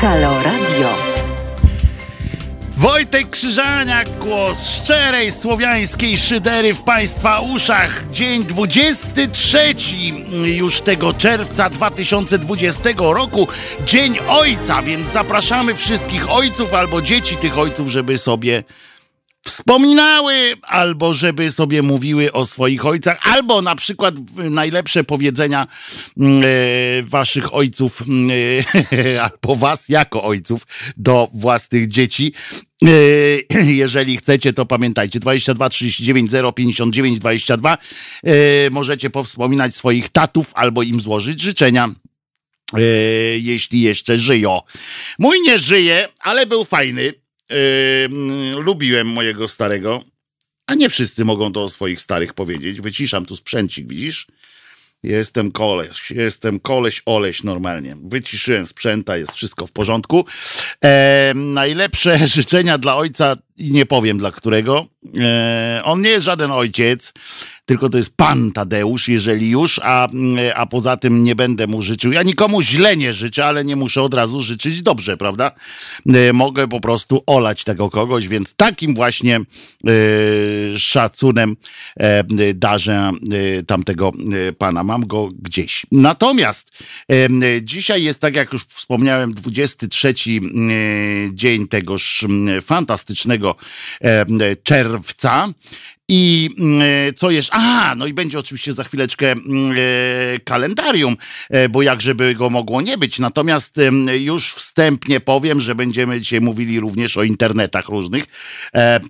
Halo Radio. Wojtek Krzyżaniak, głos szczerej słowiańskiej szydery w Państwa uszach. Dzień 23 już tego czerwca 2020 roku. Dzień Ojca, więc zapraszamy wszystkich ojców albo dzieci tych ojców, żeby sobie wspominały, albo żeby sobie mówiły o swoich ojcach, albo na przykład najlepsze powiedzenia mm, e, waszych ojców, mm, e, albo was jako ojców do własnych dzieci. E, jeżeli chcecie, to pamiętajcie 22 39 0 59 22. Możecie powspominać swoich tatów albo im złożyć życzenia. Jeśli jeszcze żyją. Mój nie żyje, ale był fajny Yy, lubiłem mojego starego, a nie wszyscy mogą to o swoich starych powiedzieć. Wyciszam tu sprzęcik, widzisz? Jestem koleś, jestem koleś oleś normalnie. Wyciszyłem sprzęta, jest wszystko w porządku. E, najlepsze życzenia dla ojca, i nie powiem dla którego. E, on nie jest żaden ojciec, tylko to jest pan Tadeusz, jeżeli już, a, a poza tym nie będę mu życzył. Ja nikomu źle nie życzę, ale nie muszę od razu życzyć dobrze, prawda? E, mogę po prostu olać tego kogoś, więc takim właśnie e, szacunem darzę tamtego pana. Mam go gdzieś. Natomiast dzisiaj jest, tak jak już wspomniałem, 23 dzień tegoż fantastycznego czerwca i mm, e, co jeszcze? A, no i będzie oczywiście za chwileczkę mm, e, kalendarium, e, bo jakżeby go mogło nie być. Natomiast już wstępnie powiem, że będziemy dzisiaj mówili również o internetach różnych,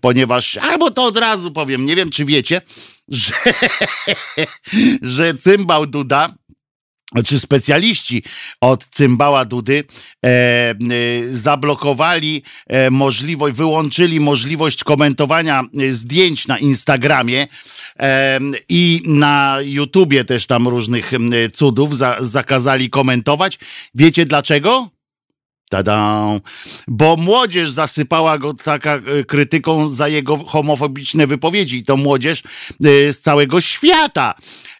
ponieważ, albo to od razu powiem, nie wiem czy wiecie, że, że cymbał Duda czy specjaliści od cymbała Dudy e, e, zablokowali e, możliwość, wyłączyli możliwość komentowania e, zdjęć na Instagramie e, i na YouTubie też tam różnych cudów za, zakazali komentować. Wiecie dlaczego? Tada! Bo młodzież zasypała go taka e, krytyką za jego homofobiczne wypowiedzi. I to młodzież z całego świata.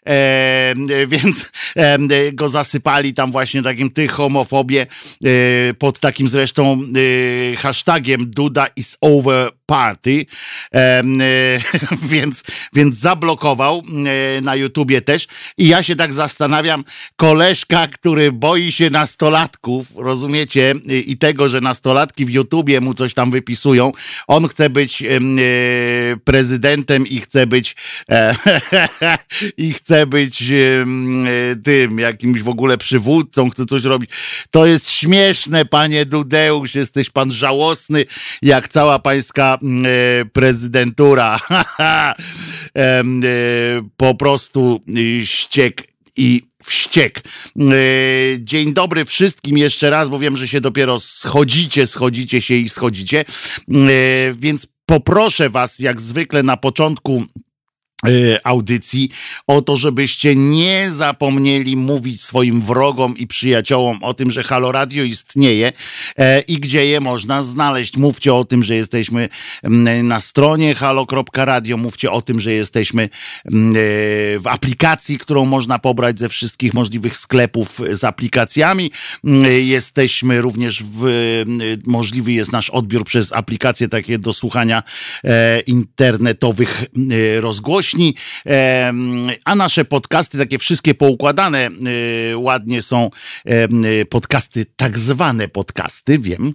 E, więc e, go zasypali tam właśnie takim ty homofobię e, pod takim zresztą hashtagiem Duda is over party, więc, więc zablokował na YouTubie też. I ja się tak zastanawiam, koleżka, który boi się nastolatków, rozumiecie, i tego, że nastolatki w YouTubie mu coś tam wypisują, on chce być prezydentem i chce być i chce chce być e, tym, jakimś w ogóle przywódcą, chce coś robić. To jest śmieszne, panie Dudeusz, jesteś pan żałosny, jak cała pańska e, prezydentura. e, po prostu ściek i wściek. Dzień dobry wszystkim jeszcze raz, bo wiem, że się dopiero schodzicie, schodzicie się i schodzicie, więc poproszę was jak zwykle na początku audycji o to, żebyście nie zapomnieli mówić swoim wrogom i przyjaciołom o tym, że Halo Radio istnieje e, i gdzie je można znaleźć. Mówcie o tym, że jesteśmy na stronie halo.radio, mówcie o tym, że jesteśmy e, w aplikacji, którą można pobrać ze wszystkich możliwych sklepów z aplikacjami. Mm, jesteśmy również w, możliwy jest nasz odbiór przez aplikacje takie do słuchania e, internetowych rozgłośni a nasze podcasty, takie wszystkie poukładane, e, ładnie są podcasty, tak zwane podcasty, wiem,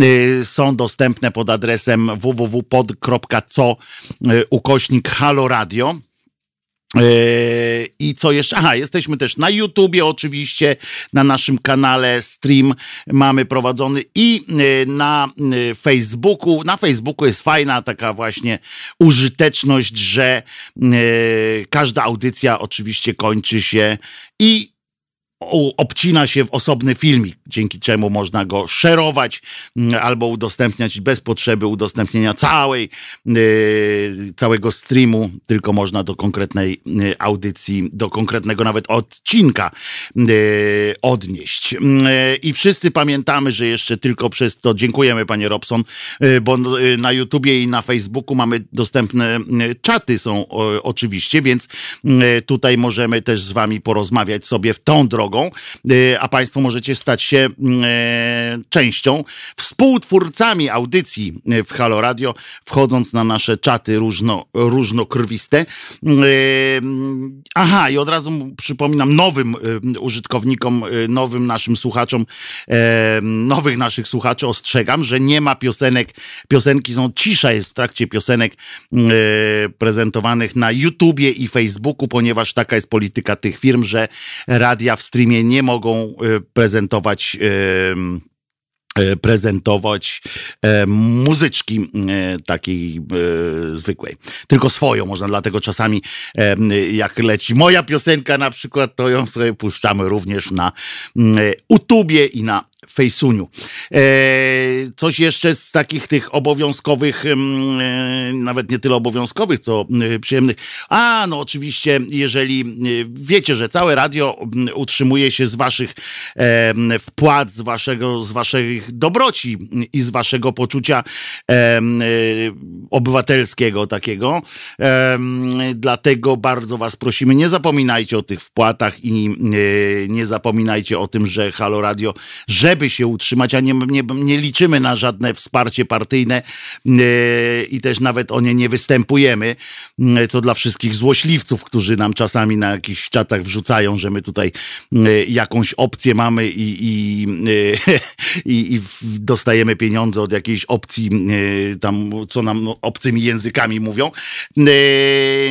e, są dostępne pod adresem www.pod.co ukośnik Halo Radio. Yy, I co jeszcze? Aha, jesteśmy też na YouTubie, oczywiście, na naszym kanale stream mamy prowadzony i yy, na yy, Facebooku. Na Facebooku jest fajna taka właśnie użyteczność, że każda audycja oczywiście kończy się i obcina się w osobny filmik, dzięki czemu można go szerować mm, albo udostępniać bez potrzeby udostępnienia całej, yy, całego streamu, tylko można do konkretnej yy, audycji, do konkretnego nawet odcinka yy, odnieść. I wszyscy pamiętamy, że jeszcze tylko przez to, dziękujemy panie Robson, bo na YouTubie i na Facebooku mamy dostępne czaty są oczywiście, więc tutaj możemy też z wami porozmawiać sobie w tą drogę, mogą, a Państwo możecie stać się częścią, współtwórcami audycji w Halo Radio, wchodząc na nasze czaty różno, różnokrwiste. Aha, i od razu przypominam nowym użytkownikom, nowym naszym słuchaczom, nowych naszych słuchaczy ostrzegam, że nie ma piosenek, piosenki są, cisza jest w trakcie piosenek prezentowanych na YouTubie i Facebooku, ponieważ taka jest polityka tych firm, że radia w streamie nie mogą e, prezentować e, prezentować e, muzyczki e, takiej e, zwykłej. Tylko swoją można, dlatego czasami e, jak leci moja piosenka na przykład, to ją sobie puszczamy również na YouTubie i na Fejsuniu. E, coś jeszcze z takich tych obowiązkowych, e, nawet nie tyle obowiązkowych, co e, przyjemnych. A, no oczywiście, jeżeli wiecie, że całe radio utrzymuje się z waszych wpłat, z waszego, z waszych dobroci i z waszego poczucia obywatelskiego takiego. Dlatego bardzo was prosimy, nie zapominajcie o tych wpłatach i nie zapominajcie o tym, że Halo Radio, żeby żeby się utrzymać, a nie, nie, nie liczymy na żadne wsparcie partyjne e, i też nawet o nie nie występujemy. E, to dla wszystkich złośliwców, którzy nam czasami na jakichś czatach wrzucają, że my tutaj e, jakąś opcję mamy i, i, i, i dostajemy pieniądze od jakiejś opcji, tam co nam no, obcymi językami mówią.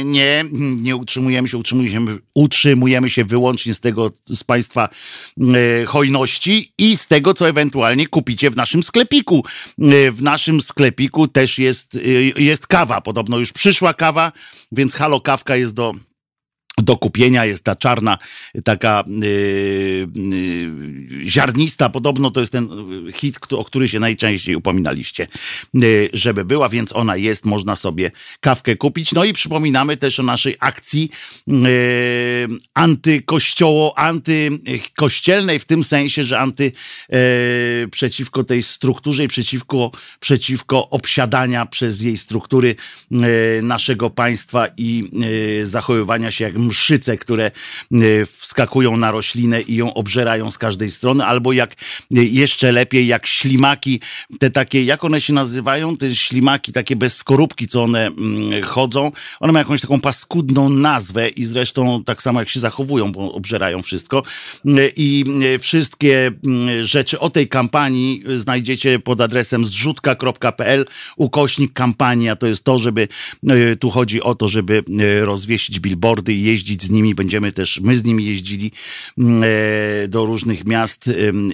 Nie, nie utrzymujemy się, utrzymujemy, utrzymujemy się wyłącznie z tego, z państwa hojności i z tego, co ewentualnie kupicie w naszym sklepiku. E, w naszym sklepiku też jest, e, jest kawa. Podobno już przyszła kawa, więc halo kawka jest do do kupienia jest ta czarna, taka yy, yy, ziarnista, podobno to jest ten hit, o który się najczęściej upominaliście, yy, żeby była, więc ona jest, można sobie kawkę kupić. No i przypominamy też o naszej akcji yy, antykościoło, antykościelnej, w tym sensie, że anty yy, przeciwko tej strukturze i przeciwko, przeciwko obsiadania przez jej struktury naszego państwa i zachowywania się jak mszyce, które e, wskakują na roślinę i ją obżerają z każdej strony, albo jak e, jeszcze lepiej, jak ślimaki, te takie, jak one się nazywają, te ślimaki takie bez skorupki, co one mm, chodzą, one mają jakąś taką paskudną nazwę i zresztą tak samo jak się zachowują, bo obżerają wszystko. E, i wszystkie mm, rzeczy o tej kampanii znajdziecie pod adresem zrzutka.pl ukośnik kampania, to jest to, żeby tu chodzi o to, żeby rozwiesić billboardy i jeździć z nimi. Będziemy też, my z nimi jeździli mm, e, do różnych miast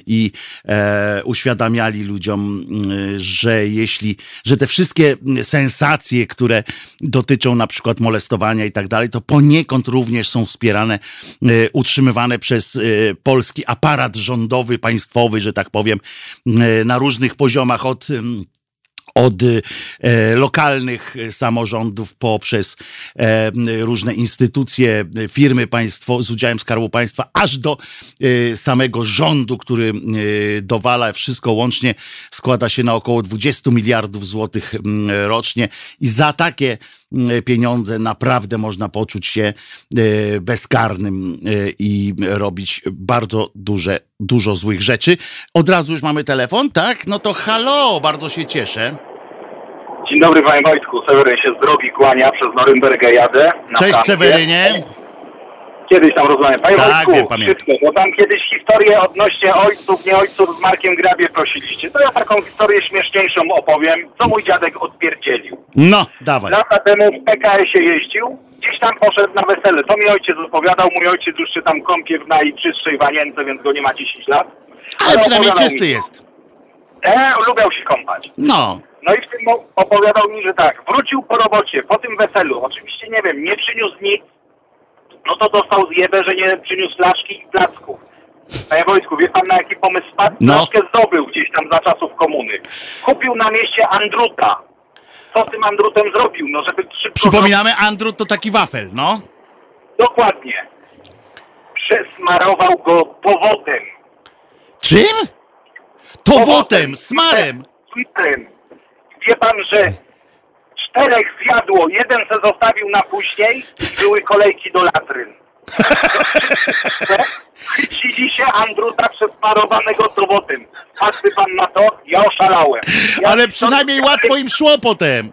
i e, uświadamiali ludziom, mm, że jeśli, że te wszystkie sensacje, które dotyczą na przykład molestowania i tak dalej, to poniekąd również są wspierane, e, utrzymywane przez polski aparat rządowy, państwowy, że tak powiem, na różnych poziomach od od e, lokalnych samorządów poprzez e, różne instytucje, firmy państwo z udziałem Skarbu Państwa, aż do e, samego rządu, który dowala wszystko łącznie składa się na około 20 miliardów złotych rocznie. I za takie pieniądze naprawdę można poczuć się e, bezkarnym e, i robić bardzo duże, dużo złych rzeczy. Od razu już mamy telefon, tak? No to halo, bardzo się cieszę. Dzień dobry panie Wojtku, Seweryn się z drogi kłania, przez Norymbergę jadę. Cześć Sewerynie kiedyś tam rozmawiałem. Panie tak, Wojtku, szybko, bo tam kiedyś historię odnośnie ojców, nie ojców z Markiem Grabie prosiliście. To ja taką historię śmieszniejszą opowiem, co mój dziadek odpierdzielił. No, dawaj. Lata temu w PKS-ie jeździł, gdzieś tam poszedł na wesele. To mi ojciec opowiadał, mój ojciec już się tam kąpie w najczystszej wanience, więc go nie ma 10 lat. Ale, Ale przynajmniej czysty mi, jest. E, lubiał się kąpać. No. No i w tym opowiadał mi, że tak, wrócił po robocie, po tym weselu, oczywiście nie wiem, nie przyniósł nic, no to dostał zjebę, że nie przyniósł flaszki i placków. Panie Wojtku, wie pan na jaki pomysł spadł? No. Flaszkę zdobył gdzieś tam za czasów komuny. Kupił na mieście Andruta. Co tym Andrutem zrobił? No żeby szybko... Przypominamy, Andrut to taki wafel, no? Dokładnie. Przesmarował go powodem. Czym? Powodem, smarem. Smarem. Wie pan, że czterech zjadło, jeden se zostawił na później i były kolejki do latryn. Chwycili się Andruta przesmarowanego dowodem. Patrzy pan na to? Ja oszalałem. Ja Ale przynajmniej łatwo im szło potem.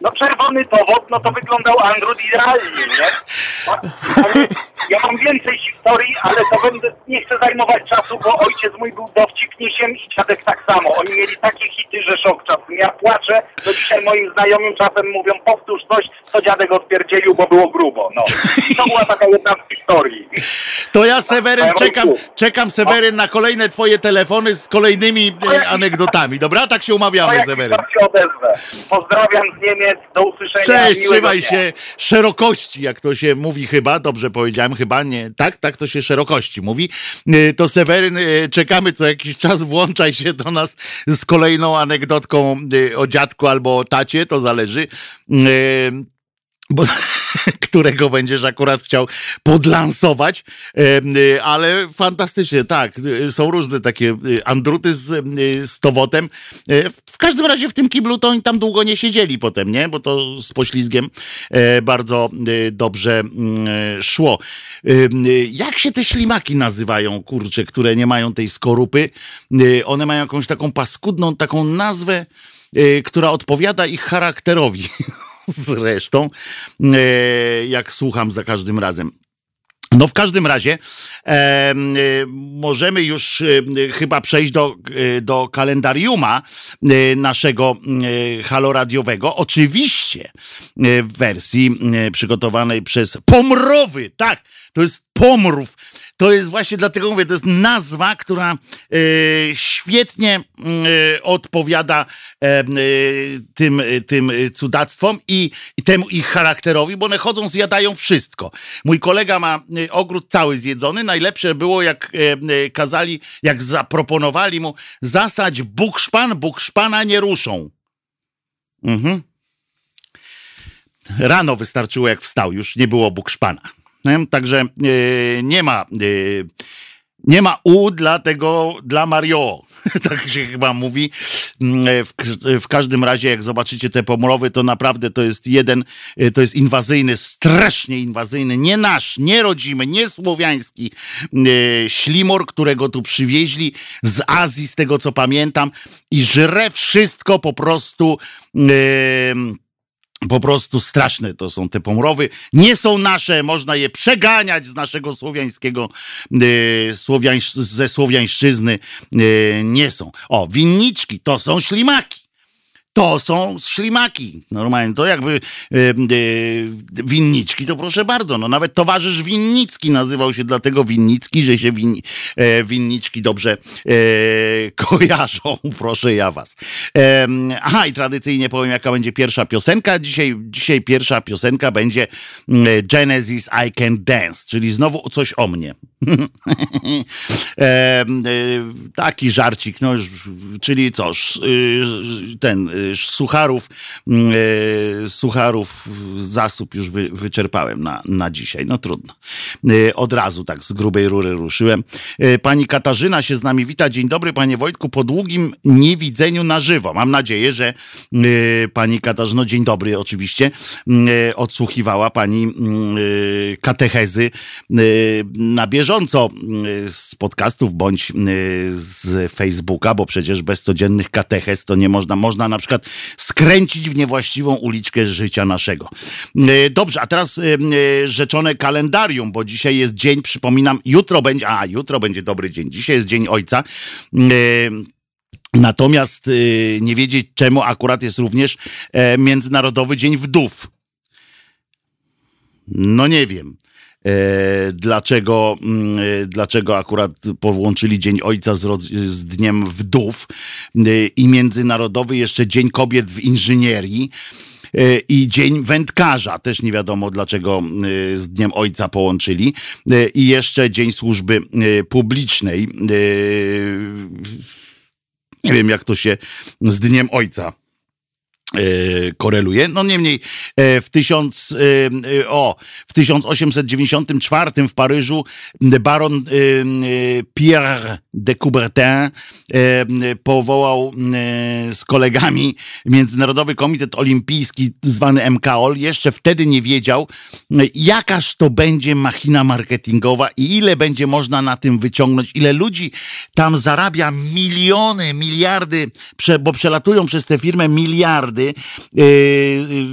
No czerwony dowód, no to wyglądał Android idealnie, nie? Ale Ja mam więcej historii, ale to będę, nie chcę zajmować czasu, bo ojciec mój był dowcipnisiem i dziadek tak samo. Oni mieli takie hity, że szok czasem. Ja płaczę, do dzisiaj moim znajomym czasem mówią, powtórz coś, co dziadek odpierdzielił, bo było grubo. No. I to była taka jedna z historii. To ja, Seweryn, czekam, czekam, Seweryn, na kolejne twoje telefony z kolejnymi e, anegdotami. Dobra? Tak się umawiamy, Seweryn. się odezwę. Pozdrawiam z Niemiec, do usłyszenia. Cześć, trzymaj dnia. się szerokości, jak to się mówi chyba, dobrze powiedziałem, chyba nie, tak, tak to się szerokości mówi. Y, To Seweryn, y, czekamy co jakiś czas, włączaj się do nas z kolejną anegdotką y, o dziadku albo o tacie, to zależy. Bo, którego będziesz akurat chciał podlansować, y, ale fantastycznie, tak, y, są różne takie y, andruty z, z towotem. W, każdym razie w tym kiblu to oni tam długo nie siedzieli potem, nie? Bo to z poślizgiem e, bardzo dobrze mm, e, szło. Jak się te ślimaki nazywają, kurcze, które nie mają tej skorupy? One mają jakąś taką paskudną, taką nazwę, która odpowiada ich charakterowi. Zresztą, e, jak słucham za każdym razem. No w każdym razie em, e, możemy już e, chyba przejść do, e, do kalendariuma e, naszego e, haloradiowego. Oczywiście e, w wersji e, przygotowanej przez Pomrowy. Tak, to jest Pomrów. To jest właśnie dlatego mówię, to jest nazwa, która e, świetnie e, odpowiada e, tym, tym cudactwom i, i temu ich charakterowi, bo one chodzą, zjadają wszystko. Mój kolega ma ogród cały zjedzony. Najlepsze było, jak kazali, jak zaproponowali mu zasać bukszpan, bukszpana nie ruszą. Mhm. Rano wystarczyło, jak wstał, już nie było bukszpana. Nie? Także e, nie ma. E, nie ma U dla tego, dla Mario. tak się chyba mówi. Mm, W, w każdym razie, jak zobaczycie te pomrowy, to naprawdę to jest jeden, e, to jest inwazyjny, strasznie inwazyjny, nie nasz, nie rodzimy, nie słowiański e, ślimor, którego tu przywieźli z Azji, z tego co pamiętam, i żre wszystko po prostu. e, po prostu straszne to są te pomrowy. Nie są nasze, można je przeganiać z naszego słowiańskiego, e, słowiańsz, ze słowiańszczyzny. E, nie są. O, winniczki to są ślimaki. To są ślimaki. Normalnie to jakby e, e, winniczki, to proszę bardzo. No nawet towarzysz Winnicki nazywał się dlatego Winnicki, że się win, e, winniczki dobrze kojarzą. Proszę ja was. Aha, i tradycyjnie powiem, jaka będzie pierwsza piosenka. Dzisiaj, dzisiaj pierwsza piosenka będzie mm, Genesis I Can Dance, czyli znowu coś o mnie. taki żarcik, no, już, czyli co, sz, y, ten, y, sucharów, mm, e, sucharów zasób już wy, wyczerpałem na, na dzisiaj, no trudno. E, Od razu tak z grubej rury ruszyłem. Pani Katarzyna się z nami wita. Dzień dobry, panie Wojtku, po długim niewidzeniu na żywo. Mam nadzieję, że pani Katarzyno, dzień dobry oczywiście, e, odsłuchiwała pani mm, katechezy na bieżąco z podcastów bądź z Facebooka, bo przecież bez codziennych katechez to nie można, można na przykład skręcić w niewłaściwą uliczkę życia naszego. E, Dobrze, a teraz e, e, rzeczone kalendarium, bo dzisiaj jest dzień, przypominam, jutro będzie, a jutro będzie dobry dzień, dzisiaj jest dzień ojca. Natomiast nie wiedzieć czemu akurat jest również Międzynarodowy Dzień Wdów. No nie wiem. E, dlaczego, mm, e, dlaczego akurat połączyli Dzień Ojca z, z Dniem Wdów e, i Międzynarodowy jeszcze Dzień Kobiet w Inżynierii i Dzień Wędkarza. Też nie wiadomo dlaczego z Dniem Ojca połączyli. I jeszcze Dzień Służby Publicznej. Nie wiem, jak to się z Dniem Ojca koreluje. No niemniej w, tysiąc, o, w 1894 w Paryżu baron Pierre de Coubertin powołał z kolegami Międzynarodowy Komitet Olimpijski zwany MKOL. Jeszcze wtedy nie wiedział, jakaż to będzie machina marketingowa i ile będzie można na tym wyciągnąć, ile ludzi tam zarabia miliony, miliardy, bo przelatują przez tę firmę miliardy, yy, yy,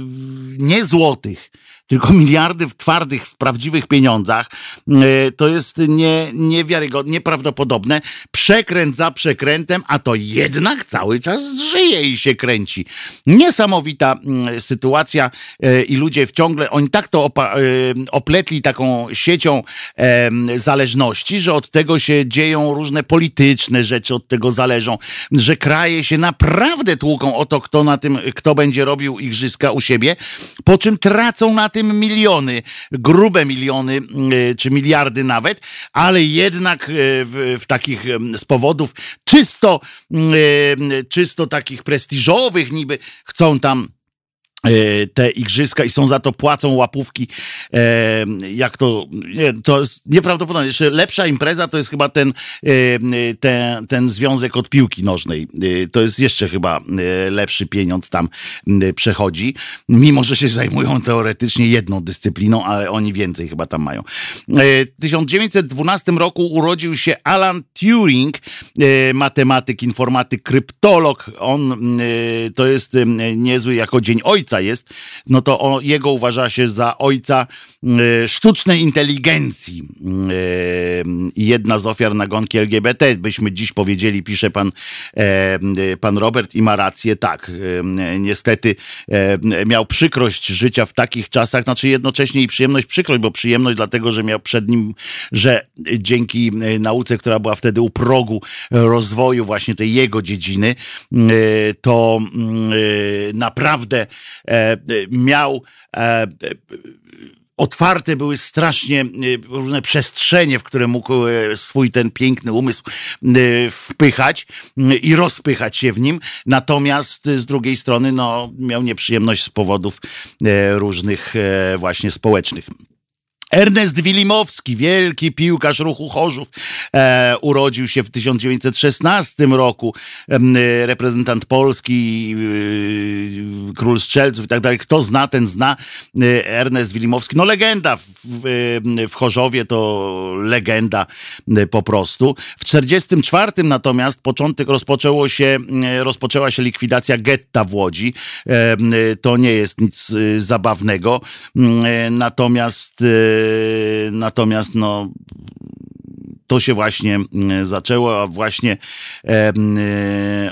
nie złotych, tylko miliardy w twardych, w prawdziwych pieniądzach. E, to jest nie, niewiarygodne, nieprawdopodobne. Przekręt za przekrętem, a to jednak cały czas żyje i się kręci. Niesamowita mm, sytuacja e, i ludzie wciągle, oni tak to e, opletli taką siecią zależności, że od tego się dzieją różne polityczne rzeczy, od tego zależą, że kraje się naprawdę tłuką o to, kto na tym, kto będzie robił igrzyska u siebie, po czym tracą na tym tym miliony, grube miliony, y, czy miliardy nawet, ale jednak y, w, w takich z powodów czysto, y, czysto takich prestiżowych niby chcą tam te igrzyska i są za to płacą łapówki. E, jak to, to jest nieprawdopodobne. Jeszcze lepsza impreza to jest chyba ten, e, ten, ten związek od piłki nożnej. To jest jeszcze chyba lepszy pieniądz tam przechodzi. Mimo, że się zajmują teoretycznie jedną dyscypliną, ale oni więcej chyba tam mają. W 1912 roku urodził się Alan Turing, matematyk, informatyk, kryptolog. On to jest niezły jako dzień ojca jest, no to on, jego uważa się za ojca y, sztucznej inteligencji. Y, jedna z ofiar nagonki LGBT, byśmy dziś powiedzieli, pisze pan, y, pan Robert i ma rację, tak. Niestety miał przykrość życia w takich czasach, znaczy jednocześnie i przyjemność, przykrość, bo przyjemność dlatego, że miał przed nim, że dzięki nauce, która była wtedy u progu rozwoju właśnie tej jego dziedziny, to naprawdę E, miał e, otwarte były strasznie e, różne przestrzenie, w które mógł swój ten piękny umysł wpychać i rozpychać się w nim. Natomiast z drugiej strony no, miał nieprzyjemność z powodów różnych właśnie społecznych. Ernest Wilimowski, wielki piłkarz ruchu Chorzów, e, urodził się w 1916 roku, e, reprezentant Polski, e, król strzelców i tak dalej. Kto zna, ten zna. E, Ernest Wilimowski, no legenda w, w, w Chorzowie, to legenda e, po prostu. W 1944 natomiast początek rozpoczęło się, e, rozpoczęła się likwidacja getta w Łodzi. To nie jest nic zabawnego. Natomiast Natomiast no, to się właśnie zaczęło, a właśnie e,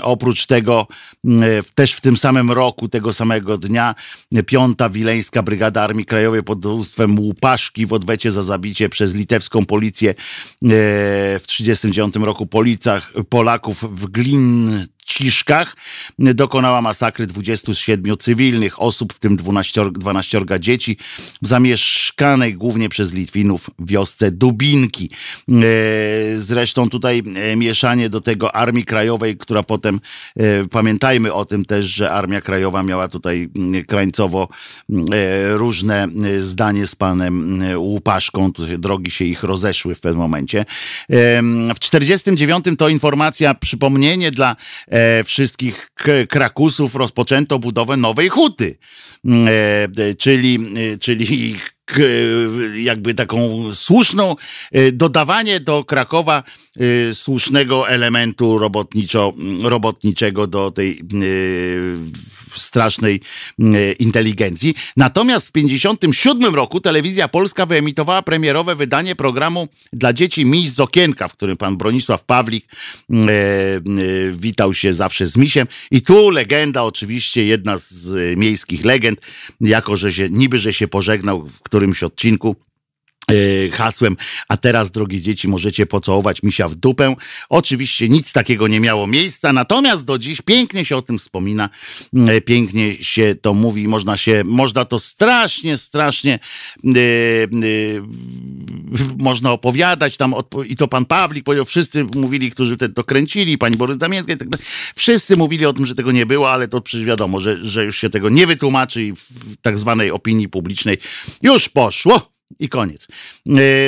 oprócz tego e, też w tym samym roku, tego samego dnia, piąta Wileńska Brygada Armii Krajowej pod dowództwem Łupaszki w odwecie za zabicie przez litewską policję e, w 1939 roku Policach, Polaków w Glin Ciszkach dokonała masakry 27 cywilnych osób, w tym 12, 12 dzieci, w zamieszkanej głównie przez Litwinów wiosce Dubinki. E, zresztą tutaj e, mieszanie do tego Armii Krajowej, która potem, e, pamiętajmy o tym też, że Armia Krajowa miała tutaj krańcowo różne zdanie z panem Łupaszką, drogi się ich rozeszły w pewnym momencie. W 49 to informacja, przypomnienie dla E, wszystkich krakusów rozpoczęto budowę nowej huty, mm, e, czyli, e, czyli jakby taką słuszną, dodawanie do Krakowa słusznego elementu robotniczo, robotniczego do tej strasznej inteligencji. Natomiast w 1957 roku telewizja polska wyemitowała premierowe wydanie programu dla dzieci Miś z okienka, w którym pan Bronisław Pawlik witał się zawsze z misiem. I tu legenda, oczywiście jedna z miejskich legend, jako że się niby, że się pożegnał w którymś odcinku E, hasłem, a teraz, drogie dzieci, możecie pocałować misia w dupę. Oczywiście nic takiego nie miało miejsca, natomiast do dziś pięknie się o tym wspomina, e, pięknie się to mówi, można się, można to strasznie, strasznie yy, yy, można opowiadać tam, i to pan Pawlik powiedział, wszyscy mówili, którzy wtedy to kręcili, pani Borys Damięcka i tak dalej, wszyscy mówili o tym, że tego nie było, ale to przecież wiadomo, że, że już się tego nie wytłumaczy i w tak zwanej opinii publicznej już poszło. I koniec. E,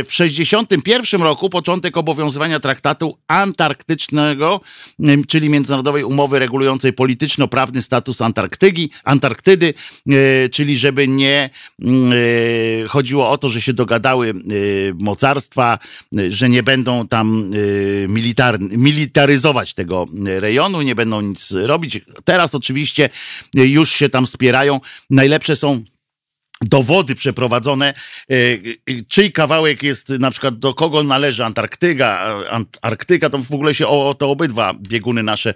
w 1961 roku początek obowiązywania traktatu antarktycznego, czyli międzynarodowej umowy regulującej polityczno-prawny status Antarktygi, Antarktydy, e, czyli żeby nie e, chodziło o to, że się dogadały mocarstwa, że nie będą tam militar, militaryzować tego rejonu, nie będą nic robić. Teraz oczywiście już się tam wspierają. Najlepsze są dowody przeprowadzone, e, e, czyj kawałek jest na przykład do kogo należy Antarktyga, Arktyka, to w ogóle się o, to obydwa bieguny nasze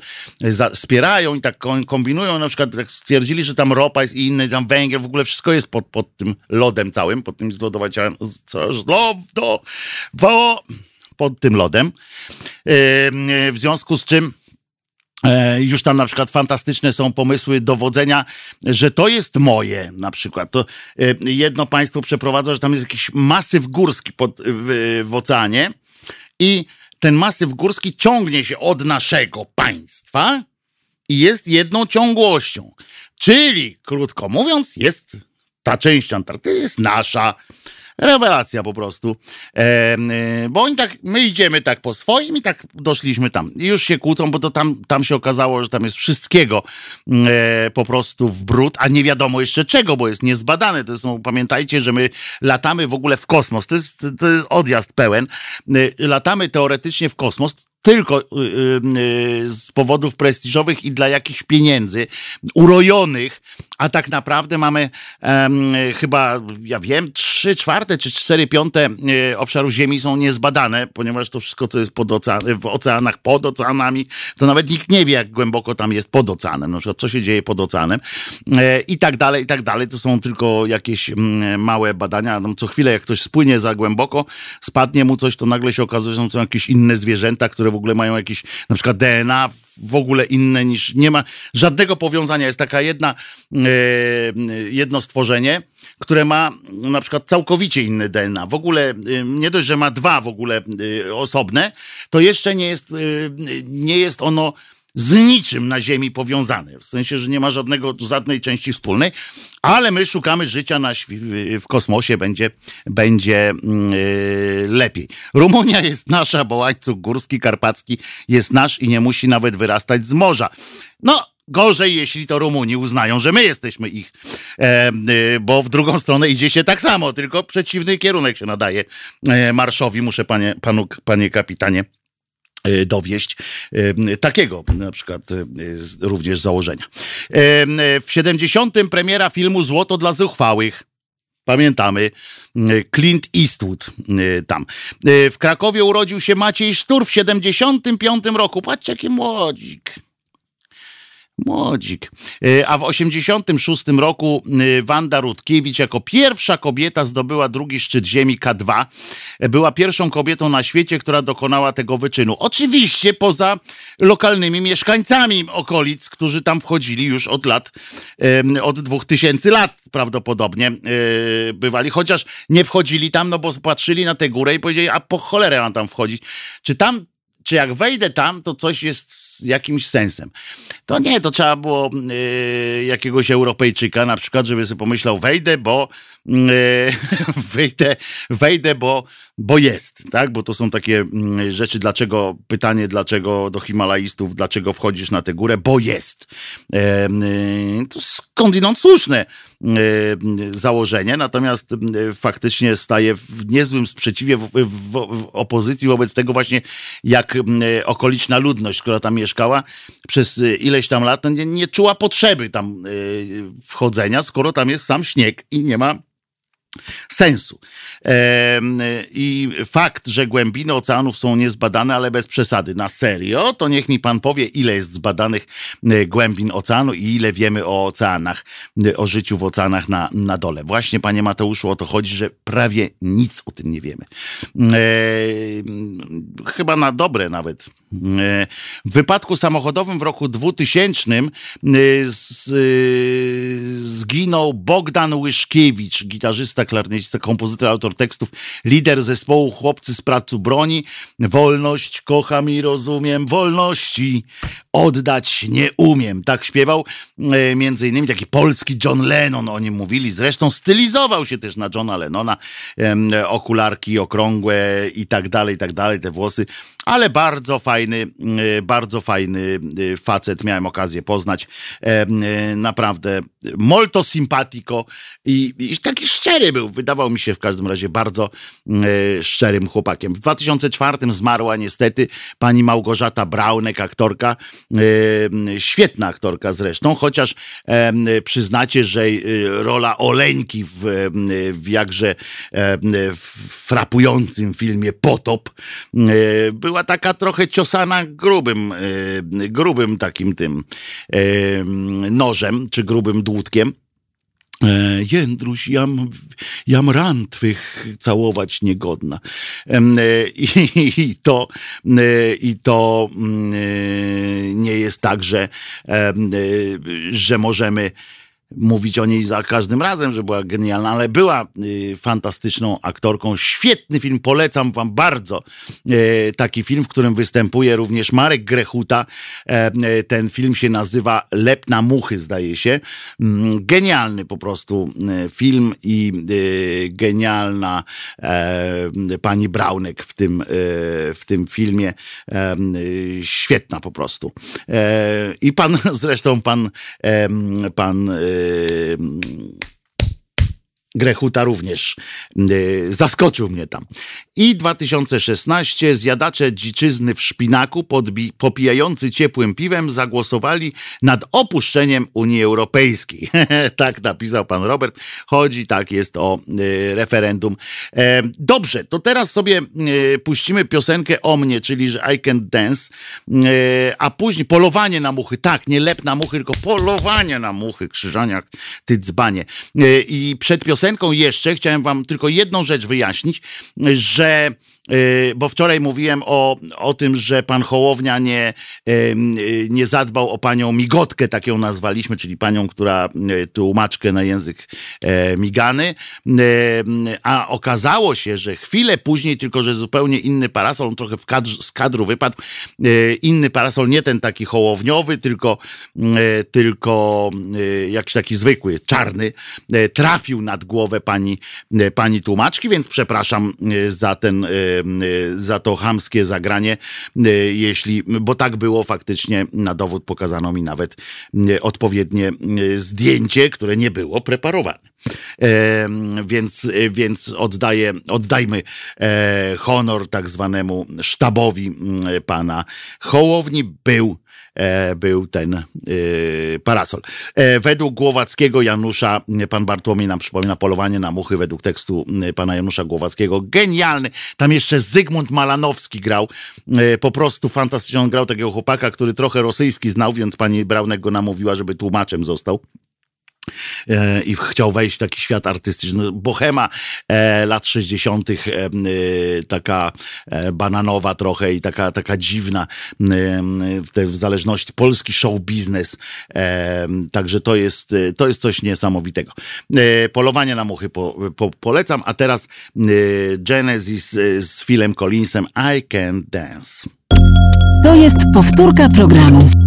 wspierają i tak kombinują, na przykład stwierdzili, że tam ropa jest i inny, tam węgiel, w ogóle wszystko jest pod, pod tym lodem całym, pod tym zlodowaniem, co, do, pod tym lodem, e, w związku z czym E, już tam na przykład fantastyczne są pomysły dowodzenia, że to jest moje na przykład. To e, jedno państwo przeprowadza, że tam jest jakiś masyw górski pod, w, w oceanie i ten masyw górski ciągnie się od naszego państwa i jest jedną ciągłością. Czyli, krótko mówiąc, jest ta część Antarktydy jest nasza. Rewelacja po prostu. E, bo oni tak, my idziemy tak po swoim i tak doszliśmy tam. I już się kłócą, bo to tam, tam się okazało, że tam jest wszystkiego e, po prostu w brud, a nie wiadomo jeszcze czego, bo jest niezbadane. To są, pamiętajcie, że my latamy w ogóle w kosmos. To jest, to jest odjazd pełen. E, latamy teoretycznie w kosmos tylko y, y, y, z powodów prestiżowych i dla jakichś pieniędzy, urojonych, a tak naprawdę mamy chyba, ja wiem, trzy czwarte czy cztery piąte obszarów Ziemi są niezbadane, ponieważ to wszystko, co jest pod ocean, w oceanach, pod oceanami, to nawet nikt nie wie, jak głęboko tam jest pod oceanem, na przykład co się dzieje pod oceanem e, i tak dalej, i tak dalej. To są tylko jakieś małe badania. Tam co chwilę, jak ktoś spłynie za głęboko, spadnie mu coś, to nagle się okazuje, że są jakieś inne zwierzęta, które w ogóle mają jakieś na przykład DNA w ogóle inne niż nie ma żadnego powiązania. Jest taka jedna, e, jedno stworzenie, które ma na przykład całkowicie inny DNA. W ogóle e, nie dość, że ma dwa w ogóle e, osobne, to jeszcze nie jest, nie jest ono z niczym na Ziemi powiązany. W sensie, że nie ma żadnego, żadnej części wspólnej, ale my szukamy życia na, w kosmosie, będzie, będzie yy, lepiej. Rumunia jest nasza, bo łańcuch górski, karpacki jest nasz i nie musi nawet wyrastać z morza. No, Gorzej, jeśli to Rumuni uznają, że my jesteśmy ich, e, e, bo w drugą stronę idzie się tak samo, tylko przeciwny kierunek się nadaje e, marszowi. Muszę, panie, panu, panie kapitanie, dowieść e, takiego na przykład e, również założenia. W 70. premiera filmu Złoto dla zuchwałych. Pamiętamy, Clint Eastwood tam. W Krakowie urodził się Maciej Sztur w 75 roku. Patrzcie, jaki młodzik. Młodzik. E, a w 86 roku e, Wanda Rutkiewicz jako pierwsza kobieta zdobyła drugi szczyt ziemi K2. E, była pierwszą kobietą na świecie, która dokonała tego wyczynu. Oczywiście poza lokalnymi mieszkańcami okolic, którzy tam wchodzili już od lat, od 2000 lat prawdopodobnie bywali, chociaż nie wchodzili tam, no bo patrzyli na tę górę i powiedzieli, a po cholerę mam tam wchodzić. Czy tam, czy jak wejdę tam, to coś jest jakimś sensem. To nie, to trzeba było y, jakiegoś Europejczyka na przykład, żeby sobie pomyślał, wejdę, bo y, wejdę, wejdę, bo, bo jest, tak? Bo to są takie y, rzeczy, dlaczego, pytanie dlaczego do Himalajstów, dlaczego wchodzisz na tę górę, bo jest. E, to skądinąd słuszne założenie, natomiast faktycznie staje w niezłym sprzeciwie, w, w, w opozycji wobec tego właśnie, jak okoliczna ludność, która tam mieszkała przez ile ileś tam lat, nie, nie czuła potrzeby tam yy, wchodzenia, skoro tam jest sam śnieg i nie ma sensu. I fakt, że głębiny oceanów są niezbadane, ale bez przesady. Na serio? To niech mi pan powie, ile jest zbadanych e, głębin oceanu i ile wiemy o oceanach, e, o życiu w oceanach na, na dole. Właśnie, panie Mateuszu, o to chodzi, że prawie nic o tym nie wiemy. E, chyba na dobre nawet. W wypadku samochodowym w roku 2000 zginął Bogdan Łyszkiewicz, gitarzysta, klarnecista, kompozytor, autor tekstów, lider zespołu Chłopcy z Pracu Broni. Wolność kocham i rozumiem, wolności oddać nie umiem. Tak śpiewał e, między innymi taki polski John Lennon, o nim mówili. Zresztą stylizował się też na Johna Lennona, e, okularki okrągłe i tak dalej, i tak dalej, te włosy ale bardzo fajny, e, bardzo fajny e, facet. Miałem okazję poznać. E, naprawdę molto simpatico i, i taki szczery był. Wydawał mi się w każdym razie bardzo szczerym chłopakiem. W 2004 zmarła niestety pani Małgorzata Braunek, aktorka, świetna aktorka zresztą, chociaż przyznacie, że rola Oleńki w, w jakże frapującym filmie Potop była była taka trochę ciosana grubym, e, grubym takim tym e, nożem, czy grubym dłutkiem. E, Jędruś, jam, jam ran twych całować niegodna. I, i, to, i to mm, nie jest tak, że, że możemy mówić o niej za każdym razem, że była genialna, ale była y, fantastyczną aktorką. Świetny film, polecam wam bardzo y, taki film, w którym występuje również Marek Grechuta. E, e, ten film się nazywa Lep na muchy, zdaje się. Mm, genialny po prostu y, film i genialna e, pani Braunek w tym, w tym filmie. Świetna po prostu. I pan, zresztą pan, pan yy, Grechuta również y, zaskoczył mnie tam. I 2016 zjadacze dziczyzny w szpinaku podbi- popijający ciepłym piwem zagłosowali nad opuszczeniem Unii Europejskiej. tak napisał pan Robert. Chodzi, tak jest o y, referendum. E, dobrze, to teraz sobie y, puścimy piosenkę o mnie, czyli że I can dance, e, a później polowanie na muchy. Tak, nie lep na muchy, tylko polowanie na muchy, krzyżaniak, ty dzbanie. E, I przed piosenką piosenką jeszcze chciałem wam tylko jedną rzecz wyjaśnić, że bo wczoraj mówiłem o, o tym, że pan Hołownia nie, y, nie zadbał o panią Migotkę, tak ją nazwaliśmy, czyli panią, która y, tłumaczkę na język e, migany, a okazało się, że chwilę później, tylko że zupełnie inny parasol, on trochę w kadr, z kadru wypadł, inny parasol, nie ten taki hołowniowy, tylko, tylko jakiś taki zwykły, czarny, trafił nad głowę pani, pani tłumaczki, więc przepraszam za ten Y, za to hamskie zagranie, y, jeśli, bo tak było faktycznie, na dowód pokazano mi nawet y, odpowiednie zdjęcie, które nie było preparowane. E, więc, więc oddaję, oddajmy e, honor tak zwanemu sztabowi pana Hołowni. Był był ten e, parasol. E, według Głowackiego Janusza, pan Bartłomiej nam przypomina polowanie na muchy według tekstu pana Janusza Głowackiego. Genialny. Tam jeszcze Zygmunt Malanowski grał. Po prostu fantastycznie. On grał takiego chłopaka, który trochę rosyjski znał, więc pani Braunek go namówiła, żeby tłumaczem został. E, i chciał wejść w taki świat artystyczny. Bohema e, lat 60., e, taka bananowa trochę i taka, taka dziwna, w zależności polski show biznes. Także to jest, to jest coś niesamowitego. Polowanie na muchy po, po, polecam, a teraz Genesis z Philem Collinsem I Can Dance. To jest powtórka programu.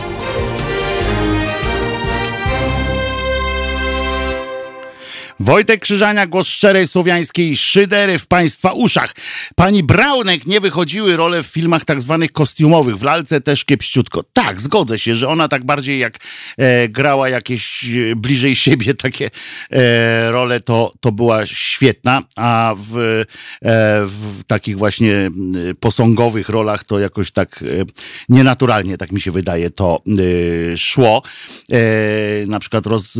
Wojtek Krzyżania, głos szczerej słowiańskiej szydery w państwa uszach. Pani Braunek nie wychodziły role w filmach tak zwanych kostiumowych. W lalce też kiepściutko. Tak, zgodzę się, że ona tak bardziej jak e, grała jakieś e, bliżej siebie takie e, role, to, to była świetna, a w, e, w takich właśnie e, posągowych rolach to jakoś tak e, nienaturalnie, tak mi się wydaje, to szło. Na przykład roz,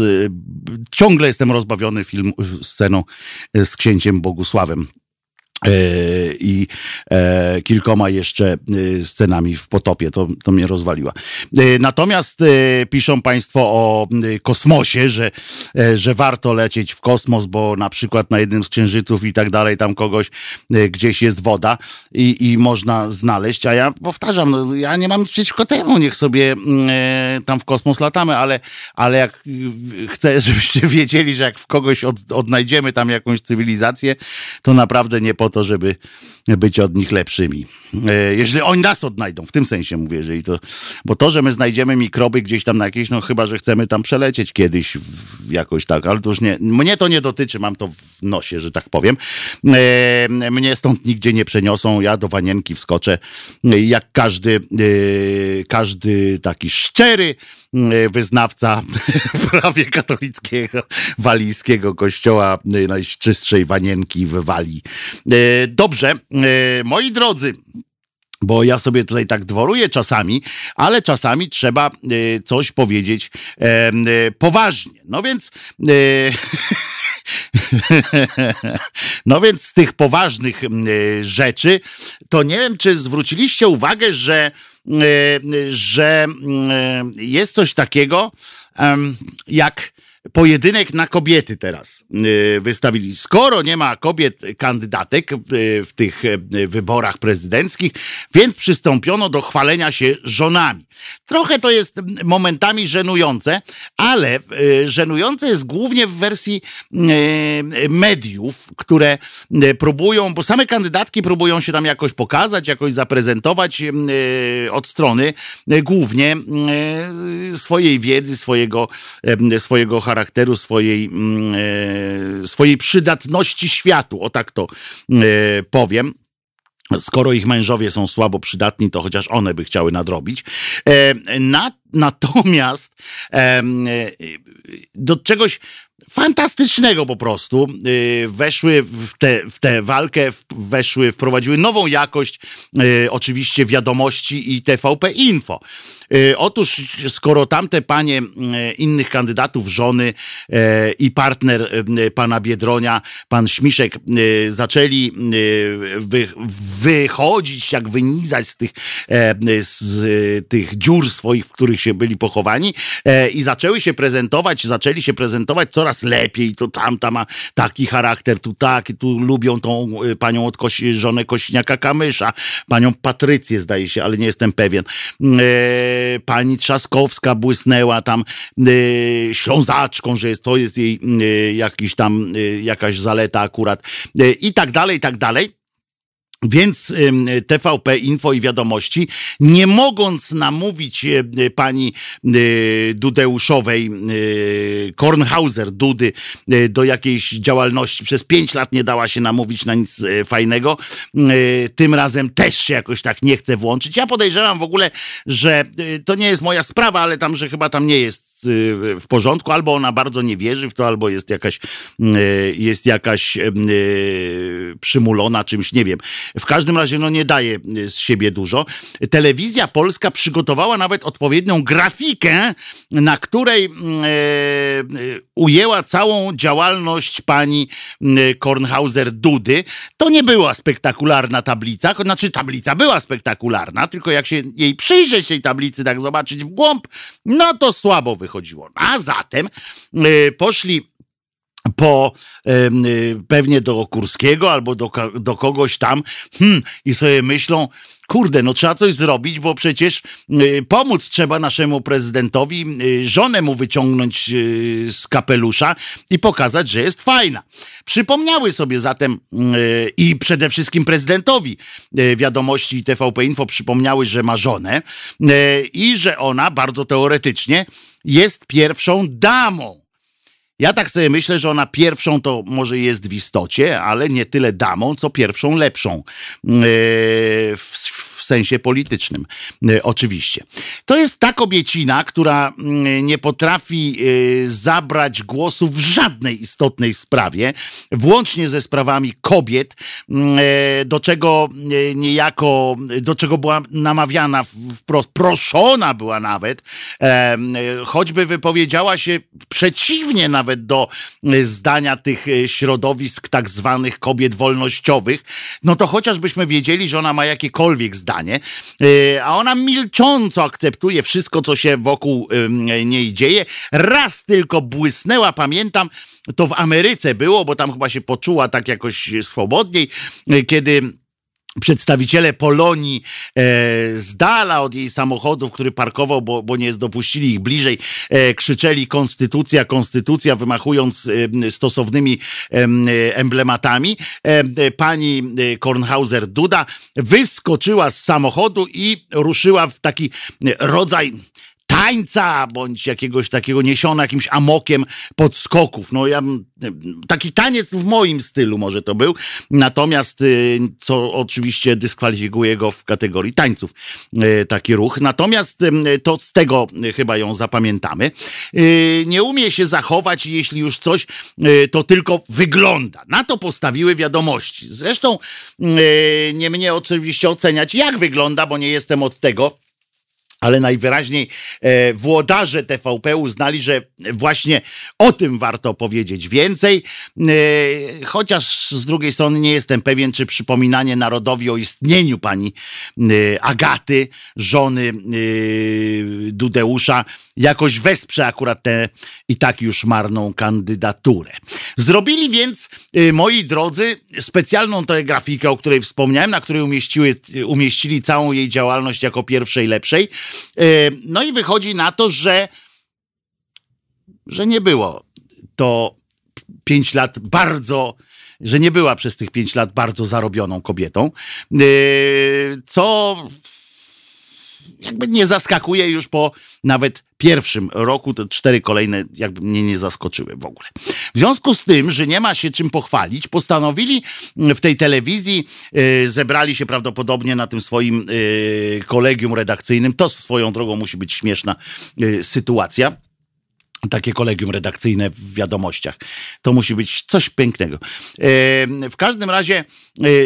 ciągle jestem rozbawiony film, sceną z księciem Bogusławem i e, kilkoma jeszcze e, scenami w potopie. To, to mnie rozwaliła. Natomiast piszą Państwo o kosmosie, że, że warto lecieć w kosmos, bo na przykład na jednym z księżyców i tak dalej, tam kogoś gdzieś jest woda i, i można znaleźć. A ja powtarzam, no, ja nie mam przeciwko temu, niech sobie tam w kosmos latamy, ale, ale jak chcę, żebyście wiedzieli, że jak w kogoś od, odnajdziemy tam jakąś cywilizację, to naprawdę nie po to, żeby być od nich lepszymi. E, jeżeli oni nas odnajdą, w tym sensie mówię, jeżeli to, bo to, że my znajdziemy mikroby gdzieś tam na jakieś, no chyba, że chcemy tam przelecieć kiedyś jakoś tak, ale to już nie, mnie to nie dotyczy, mam to w nosie, że tak powiem. E, mnie stąd nigdzie nie przeniosą, ja do wanienki wskoczę, jak każdy, e, każdy taki szczery wyznawca prawie katolickiego, walijskiego kościoła najczystszej wanienki w Walii. Dobrze, moi drodzy, bo ja sobie tutaj tak dworuję czasami, ale czasami trzeba y, coś powiedzieć y, poważnie. No więc. Y, no więc z tych poważnych rzeczy, to nie wiem, czy zwróciliście uwagę, że, że jest coś takiego jak pojedynek na kobiety teraz y, wystawili. Skoro nie ma kobiet kandydatek y, w tych y, wyborach prezydenckich, więc przystąpiono do chwalenia się żonami. Trochę to jest momentami żenujące, ale żenujące jest głównie w wersji mediów, które próbują, bo same kandydatki próbują się tam jakoś pokazać, jakoś zaprezentować od strony głównie swojej wiedzy, swojego, swojego charakteru, swojej, mm, e, swojej przydatności światu, o tak to e, powiem. Skoro ich mężowie są słabo przydatni, to chociaż one by chciały nadrobić. E, na, natomiast do czegoś fantastycznego po prostu. Weszły w tę w te walkę, weszły, wprowadziły nową jakość, oczywiście wiadomości i TVP Info. Y, otóż, skoro tamte panie innych kandydatów, żony i partner pana Biedronia, pan Śmiszek, zaczęli wychodzić, jak wynizać z tych, z tych dziur swoich, w których się byli pochowani i zaczęły się prezentować, zaczęli się prezentować coraz lepiej, to tamta ma taki charakter, tu tak, tu lubią tą y, panią od Kosi, żonę Kośniaka Kamysza, panią Patrycję zdaje się, ale nie jestem pewien. E, pani Trzaskowska błysnęła tam e, ślązaczką, że jest, to jest jej e, jakiś tam, jakaś zaleta akurat i tak dalej, i tak dalej. Więc TVP Info i Wiadomości, nie mogąc namówić pani Dudeuszowej, Kornhauser, Dudy, do jakiejś działalności, przez pięć lat nie dała się namówić na nic e, fajnego, tym razem też się jakoś tak nie chce włączyć. Ja podejrzewam w ogóle, że e, to nie jest moja sprawa, ale tam, że chyba tam nie jest Y, w porządku, albo ona bardzo nie wierzy w to, albo jest jakaś, y, jest jakaś y, przymulona czymś, nie wiem. W każdym razie no nie daje z siebie dużo. Telewizja polska przygotowała nawet odpowiednią grafikę, na której ujęła całą działalność pani Kornhauser-Dudy. To nie była spektakularna tablica, znaczy tablica była spektakularna, tylko jak się jej przyjrzeć tej tablicy, tak zobaczyć w głąb, no to słabo wychodzi chodziło. A zatem y, poszli po y, pewnie do Kurskiego albo do, do kogoś tam hmm, i sobie myślą, kurde, no trzeba coś zrobić, bo przecież y, pomóc trzeba naszemu prezydentowi, y, żonę mu wyciągnąć y, z kapelusza i pokazać, że jest fajna. Przypomniały sobie zatem i przede wszystkim prezydentowi wiadomości TVP Info przypomniały, że ma żonę i że ona bardzo teoretycznie jest pierwszą damą. Ja tak sobie myślę, że ona pierwszą to może jest w istocie, ale nie tyle damą, co pierwszą lepszą. Yy, w, sensie politycznym, e, oczywiście. To jest ta kobiecina, która mm, nie potrafi e, zabrać głosu w żadnej istotnej sprawie, włącznie ze sprawami kobiet, mm, e, do czego niejako, do czego była namawiana wprost, proszona była nawet, choćby wypowiedziała się przeciwnie nawet do zdania tych środowisk tak zwanych kobiet wolnościowych, no to chociażbyśmy wiedzieli, że ona ma jakiekolwiek zdanie, stanie, e, a ona milcząco akceptuje wszystko, co się wokół niej dzieje. Raz tylko błysnęła, pamiętam, to w Ameryce było, bo tam chyba się poczuła tak jakoś swobodniej, e, kiedy przedstawiciele Polonii e, z dala od jej samochodów, który parkował, bo, bo nie dopuścili ich bliżej, e, krzyczeli konstytucja, konstytucja, wymachując e, stosownymi emblematami. E, pani e, Kornhauser-Duda wyskoczyła z samochodu i ruszyła w taki rodzaj tańca, bądź jakiegoś takiego niesiona jakimś amokiem podskoków. No ja, taki taniec w moim stylu może to był, natomiast y, co oczywiście dyskwalifikuje go w kategorii tańców, y, taki ruch. Natomiast to z tego chyba ją zapamiętamy. Y, nie umie się zachować, jeśli już coś, to tylko wygląda. Na to postawiły wiadomości. Zresztą nie mnie oczywiście oceniać, jak wygląda, bo nie jestem od tego ale najwyraźniej e, włodarze TVP uznali, że właśnie o tym warto powiedzieć więcej, e, chociaż z drugiej strony nie jestem pewien, czy przypominanie narodowi o istnieniu pani e, Agaty, żony e, Dudeusza, jakoś wesprze akurat tę i tak już marną kandydaturę. Zrobili więc, e, moi drodzy, specjalną tę grafikę, o której wspomniałem, na której umieściły, umieścili całą jej działalność jako pierwszej lepszej. E, no i wychodzi na to, że, że nie było to pięć lat bardzo, że nie była przez tych pięć lat bardzo zarobioną kobietą, e, co jakby nie zaskakuje już po nawet pierwszym roku, te cztery kolejne jakby mnie nie zaskoczyły w ogóle. W związku z tym, że nie ma się czym pochwalić, postanowili w tej telewizji, yy, zebrali się prawdopodobnie na tym swoim yy, kolegium redakcyjnym. To swoją drogą musi być śmieszna yy, sytuacja takie kolegium redakcyjne w wiadomościach. To musi być coś pięknego. W każdym razie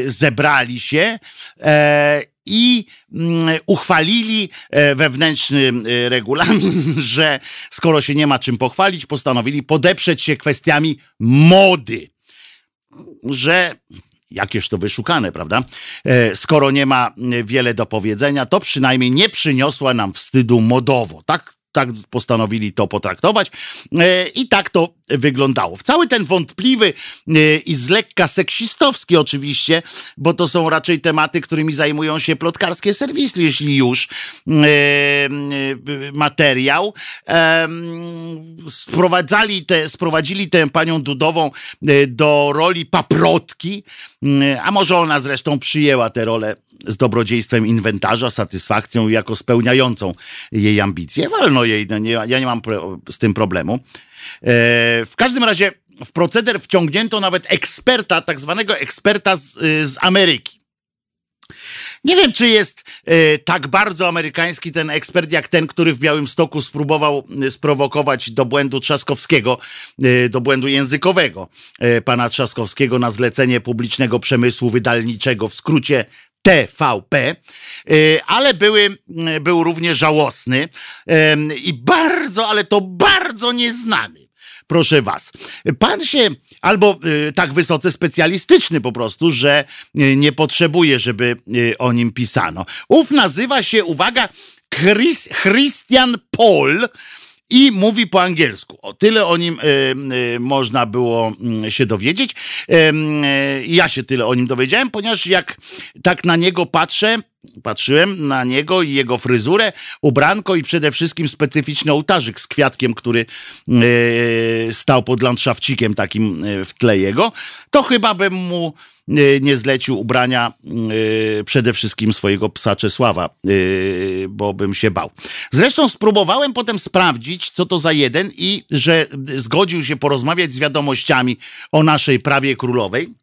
zebrali się i mm, uchwalili e, wewnętrzny e, regulamin, że skoro się nie ma czym pochwalić, postanowili podeprzeć się kwestiami mody. Że jakież to wyszukane, prawda? E, skoro nie ma wiele do powiedzenia, to przynajmniej nie przyniosła nam wstydu modowo. Tak tak postanowili to potraktować i tak to wyglądało. W cały ten wątpliwy e, i z lekka seksistowski oczywiście, bo to są raczej tematy, którymi zajmują się plotkarskie serwisy, jeśli już e, materiał. Sprowadzali te, sprowadzili tę panią Dudową do roli paprotki, a może ona zresztą przyjęła tę rolę z dobrodziejstwem inwentarza, satysfakcją jako spełniającą jej ambicje. Wolno jej, no nie, ja nie mam z tym problemu. E, w każdym razie w proceder wciągnięto nawet eksperta, tak zwanego eksperta z, y, z Ameryki. Nie wiem, czy jest e, tak bardzo amerykański ten ekspert, jak ten, który w Białym Stoku spróbował y, sprowokować do błędu Trzaskowskiego, e, do błędu językowego e, pana Trzaskowskiego na zlecenie publicznego przemysłu wydalniczego, w skrócie TVP, y, ale były, y, był również żałosny i bardzo, ale to bardzo nieznany proszę was. Pan się albo y, tak wysoce specjalistyczny po prostu, że nie potrzebuje, żeby o nim pisano. Ów nazywa się, uwaga, Chris, Christian Paul i mówi po angielsku. O tyle o nim można było y, się dowiedzieć. ja się tyle o nim dowiedziałem, ponieważ jak tak na niego patrzę, Patrzyłem na niego i jego fryzurę, ubranko i przede wszystkim specyficzny ołtarzyk z kwiatkiem, który e, stał pod landszafcikiem takim e, w tle jego. To chyba bym mu e, nie zlecił ubrania przede wszystkim swojego psa Czesława, bo bym się bał. Zresztą spróbowałem potem sprawdzić, co to za jeden i że zgodził się porozmawiać z wiadomościami o naszej prawie królowej.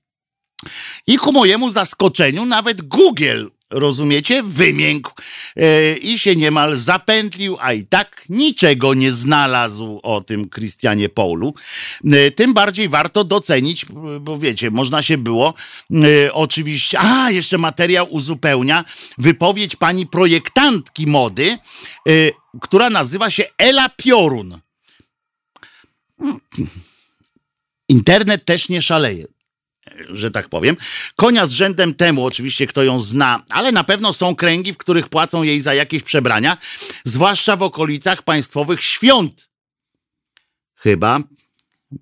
I ku mojemu zaskoczeniu nawet Google, rozumiecie, wymiękł e, i się niemal zapętlił, a i tak niczego nie znalazł o tym Christianie Paulu. E, tym bardziej warto docenić, bo wiecie, można się było e, oczywiście... A, jeszcze materiał uzupełnia wypowiedź pani projektantki mody, która nazywa się Ela Piorun. Internet też nie szaleje tak powiem. Konia z rzędem temu, oczywiście kto ją zna, ale na pewno są kręgi, w których płacą jej za jakieś przebrania, zwłaszcza w okolicach państwowych świąt. Chyba,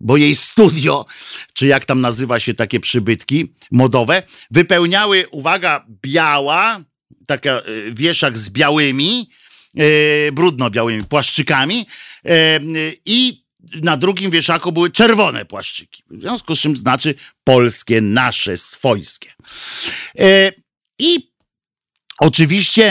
bo jej studio, czy jak tam nazywa się takie przybytki modowe, wypełniały, uwaga, biała, taka y, wieszak z białymi, yy, brudno-białymi płaszczykami yy, i na drugim wieszaku były czerwone płaszczyki. W związku z czym znaczy polskie, nasze, swojskie. E, I oczywiście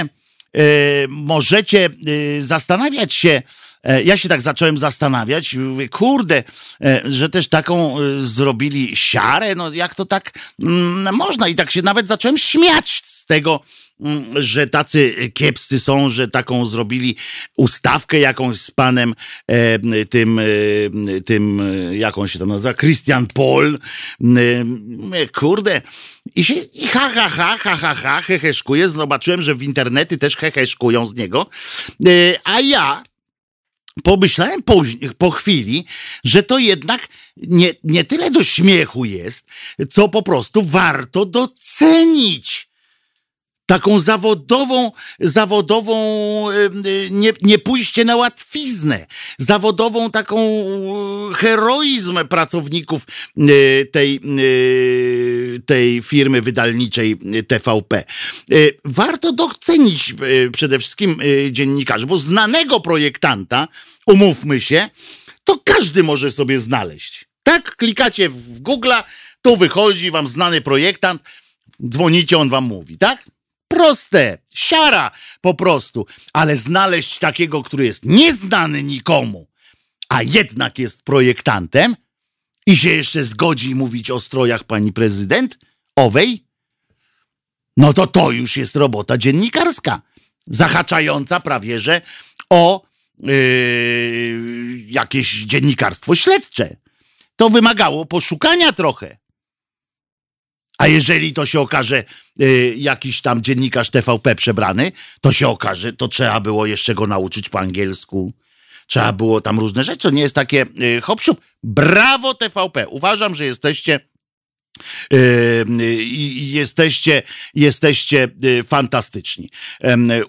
e, możecie e, zastanawiać się, e, ja się tak zacząłem zastanawiać, mówię, kurde, e, że też taką e, zrobili siarę, no jak to tak mm, można i tak się nawet zacząłem śmiać z tego, że tacy kiepscy są, że taką zrobili ustawkę jakąś z panem e, tym, e, tym, e, jak on się to nazywa, Christian Paul. E, kurde. I się i ha, ha, ha, ha, ha, ha, heheszkuje. Zobaczyłem, że w internety też heheszkują z niego. A ja pomyślałem po, po chwili, że to jednak nie, nie tyle do śmiechu jest, co po prostu warto docenić taką zawodową, zawodową e, nie, nie pójście na łatwiznę, zawodową taką heroizm pracowników e, tej, e, tej firmy wydalniczej TVP. Warto docenić przede wszystkim dziennikarzy, bo znanego projektanta, umówmy się, to każdy może sobie znaleźć. Tak? Klikacie w Google'a, tu wychodzi wam znany projektant, dzwonicie, on wam mówi, tak? Proste, siara po prostu, ale znaleźć takiego, który jest nieznany nikomu, a jednak jest projektantem i się jeszcze zgodzi mówić o strojach pani prezydent owej, no to to już jest robota dziennikarska, zahaczająca prawie że o yy, jakieś dziennikarstwo śledcze. To wymagało poszukania trochę. A jeżeli to się okaże y, jakiś tam dziennikarz TVP przebrany, to się okaże, to trzeba było jeszcze go nauczyć po angielsku. Trzeba było tam różne rzeczy. To nie jest takie y, hop siup. Brawo TVP. Uważam, że jesteście jesteście, jesteście yy, fantastyczni.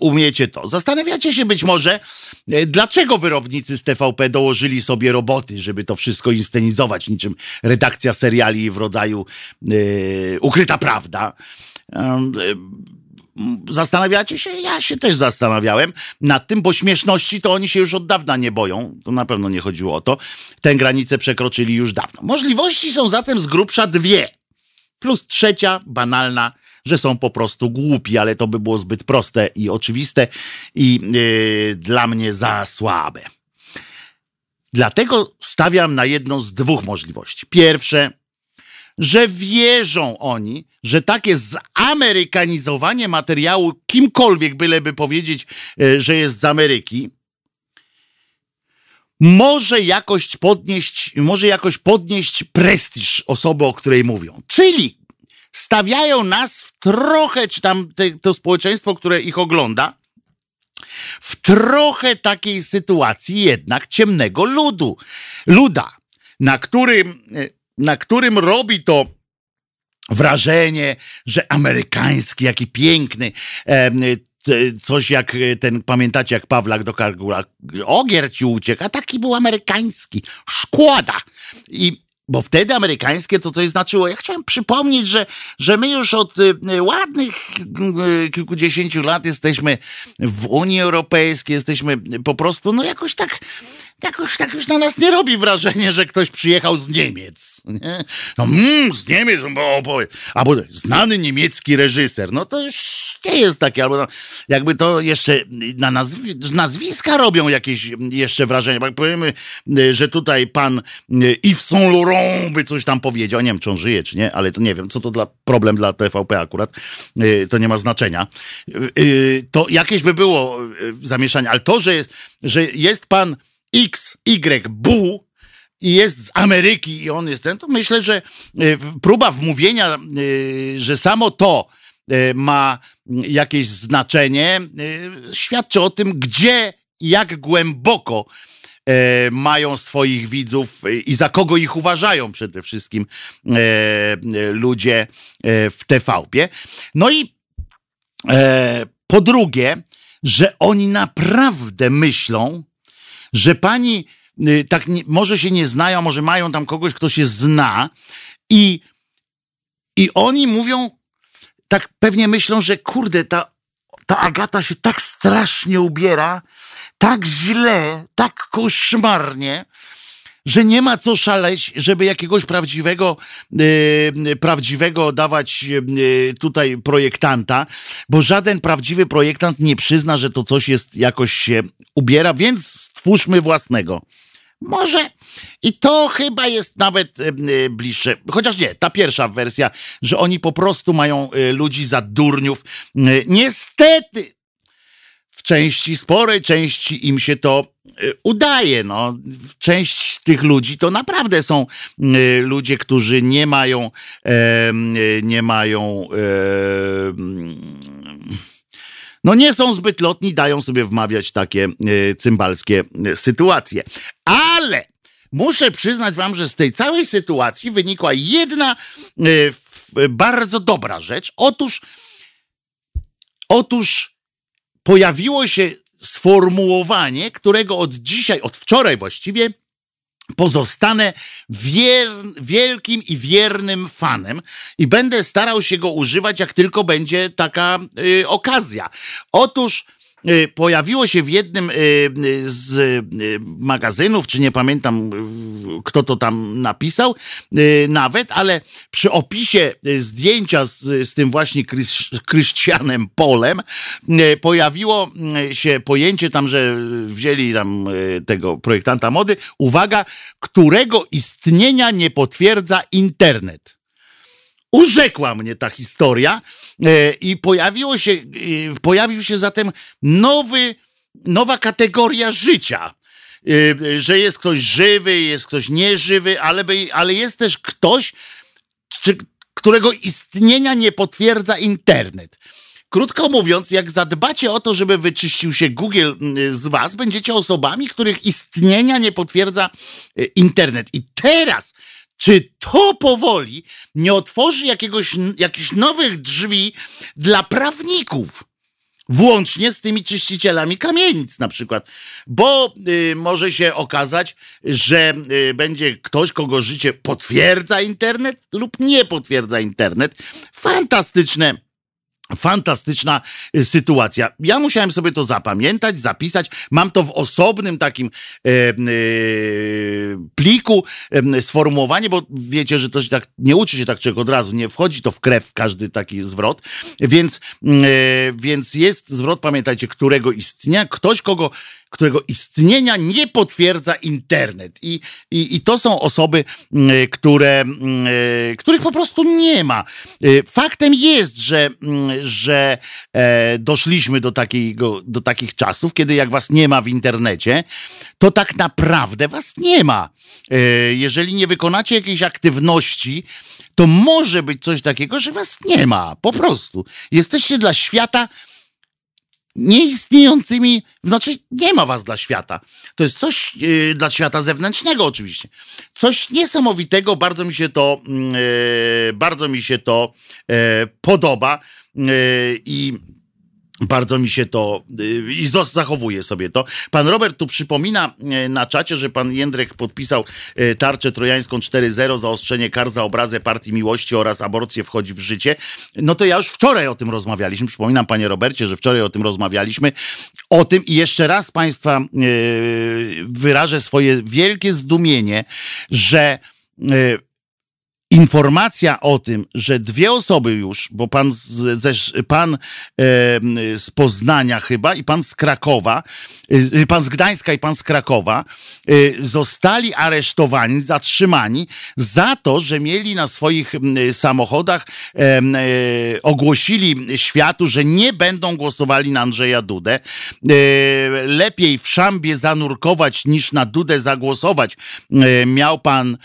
Umiecie to. Zastanawiacie się być może, yy, dlaczego wyrobnicy z TVP dołożyli sobie roboty, żeby to wszystko inscenizować, niczym redakcja seriali w rodzaju yy, Ukryta Prawda. Yy, Zastanawiacie się? Ja się też zastanawiałem nad tym, bo śmieszności to oni się już od dawna nie boją. To na pewno nie chodziło o to. Tę granicę przekroczyli już dawno. Możliwości są zatem z grubsza dwie. Plus trzecia, banalna, że są po prostu głupi, ale to by było zbyt proste i oczywiste i yy, dla mnie za słabe. Dlatego stawiam na jedną z dwóch możliwości. Pierwsze, że wierzą oni, że takie zamerykanizowanie materiału kimkolwiek, byleby powiedzieć, e, że jest z Ameryki, może jakoś podnieść, może jakoś podnieść prestiż osoby, o której mówią. Czyli stawiają nas w trochę, czy tam te, to społeczeństwo, które ich ogląda, w trochę takiej sytuacji jednak ciemnego ludu. Luda, na którym, na którym robi to wrażenie, że amerykański, jaki piękny, coś jak e, ten, pamiętacie jak Pawlak do Kargula, ogier ci uciekł, a taki był amerykański, szkłada. I bo wtedy amerykańskie to coś znaczyło. Ja chciałem przypomnieć, że, że my już od y, ładnych kilkudziesięciu lat jesteśmy w Unii Europejskiej, jesteśmy po prostu, no jakoś tak jakoś tak już na nas nie robi wrażenie, że ktoś przyjechał z Niemiec. Nie? No, mm, z Niemiec, bo, bo, albo znany niemiecki reżyser. No to już nie jest takie, albo no, jakby to jeszcze na nazwi nazwiska robią jakieś jeszcze wrażenie. Bo jak powiemy, że tutaj pan Yves Saint Laurent by coś tam powiedział, nie wiem, czy on żyje, czy nie, ale to nie wiem, co to dla problem dla TVP akurat, to nie ma znaczenia. To jakieś by było zamieszanie, ale to, że jest, że jest pan X, Y, Bu i jest z Ameryki i on jest ten, to myślę, że e, próba wmówienia, e, że samo to e, ma jakieś znaczenie, świadczy o tym, gdzie, jak głęboko mają swoich widzów i za kogo ich uważają przede wszystkim ludzie w TVP. No i po drugie, że oni naprawdę myślą, że pani y, tak nie, może się nie znają, może mają tam kogoś, kto się zna i, i oni mówią, tak pewnie myślą, że kurde, ta, ta Agata się tak strasznie ubiera, tak źle, tak koszmarnie, że nie ma co szaleć, żeby jakiegoś prawdziwego, yy, prawdziwego dawać yy, tutaj projektanta, bo żaden prawdziwy projektant nie przyzna, że to coś jest jakoś się ubiera, więc stwórzmy własnego. Może i to chyba jest nawet yy, bliższe. Chociaż nie, ta pierwsza wersja, że oni po prostu mają ludzi za durniów. Niestety, w części, sporej części im się to y, udaje. No. Część tych ludzi to naprawdę są y, ludzie, którzy nie mają, nie mają, no nie są zbyt lotni, dają sobie wmawiać takie y, cymbalskie sytuacje. Ale muszę przyznać wam, że z tej całej sytuacji wynikła jedna bardzo dobra rzecz. Otóż, otóż pojawiło się sformułowanie, którego od dzisiaj, od wczoraj właściwie, pozostanę wier, wielkim i wiernym fanem i będę starał się go używać, jak tylko będzie taka y, okazja. Otóż pojawiło się w jednym y, z y, magazynów, czy nie pamiętam kto to tam napisał nawet, ale przy opisie zdjęcia z, z tym właśnie Krystianem Polem pojawiło się pojęcie tam, że wzięli tam tego projektanta mody, uwaga, którego istnienia nie potwierdza internet. Urzekła mnie ta historia e, i pojawiło się, e, pojawił się zatem nowy, nowa kategoria życia. E, że jest ktoś żywy, jest ktoś nieżywy, ale, ale jest też ktoś, którego istnienia nie potwierdza internet. Krótko mówiąc, jak zadbacie o to, żeby wyczyścił się Google z was, będziecie osobami, których istnienia nie potwierdza internet. I teraz czy to powoli nie otworzy jakiegoś, jakichś nowych drzwi dla prawników? Włącznie z tymi czyścicielami kamienic na przykład. Bo y, może się okazać, że y, będzie ktoś, kogo życie potwierdza internet lub nie potwierdza internet. Fantastyczne Fantastyczna y, sytuacja. Ja musiałem sobie to zapamiętać, zapisać. Mam to w osobnym takim e, e, pliku e, sformułowanie, bo wiecie, że to się tak nie uczy się tak czego od razu, nie wchodzi to w krew każdy taki zwrot. Więc, e, więc jest zwrot, pamiętajcie, którego istnienia, ktoś, kogo którego istnienia nie potwierdza internet. I, i, i to są osoby, mm, które, mm, których po prostu nie ma. E, faktem jest, że, mm, że e, doszliśmy do, takiego, do takich czasów, kiedy jak was nie ma w internecie, to tak naprawdę was nie ma. Jeżeli nie wykonacie jakiejś aktywności, to może być coś takiego, że was nie ma. Po prostu. Jesteście dla świata nieistniejącymi, znaczy nie ma was dla świata. To jest coś yy, dla świata zewnętrznego oczywiście. Coś niesamowitego, bardzo mi się to, yy, bardzo mi się to yy, podoba i Bardzo mi się to y, i zachowuje sobie to. Pan Robert tu przypomina y, na czacie, że pan Jędrek podpisał y, tarczę trojańską 4.0, zaostrzenie kar za obrazę partii miłości oraz aborcję wchodzi w życie. No to ja już wczoraj o tym rozmawialiśmy. Przypominam, panie Robercie, że wczoraj o tym rozmawialiśmy. O tym i jeszcze raz państwa wyrażę swoje wielkie zdumienie, że informacja o tym, że dwie osoby już, bo pan z, pan e, z Poznania chyba i pan z Krakowa, e, pan z Gdańska i pan z Krakowa e, zostali aresztowani, zatrzymani za to, że mieli na swoich samochodach, e, e, ogłosili światu, że nie będą głosowali na Andrzeja Dudę. E, lepiej w szambie zanurkować niż na Dudę zagłosować. miał pan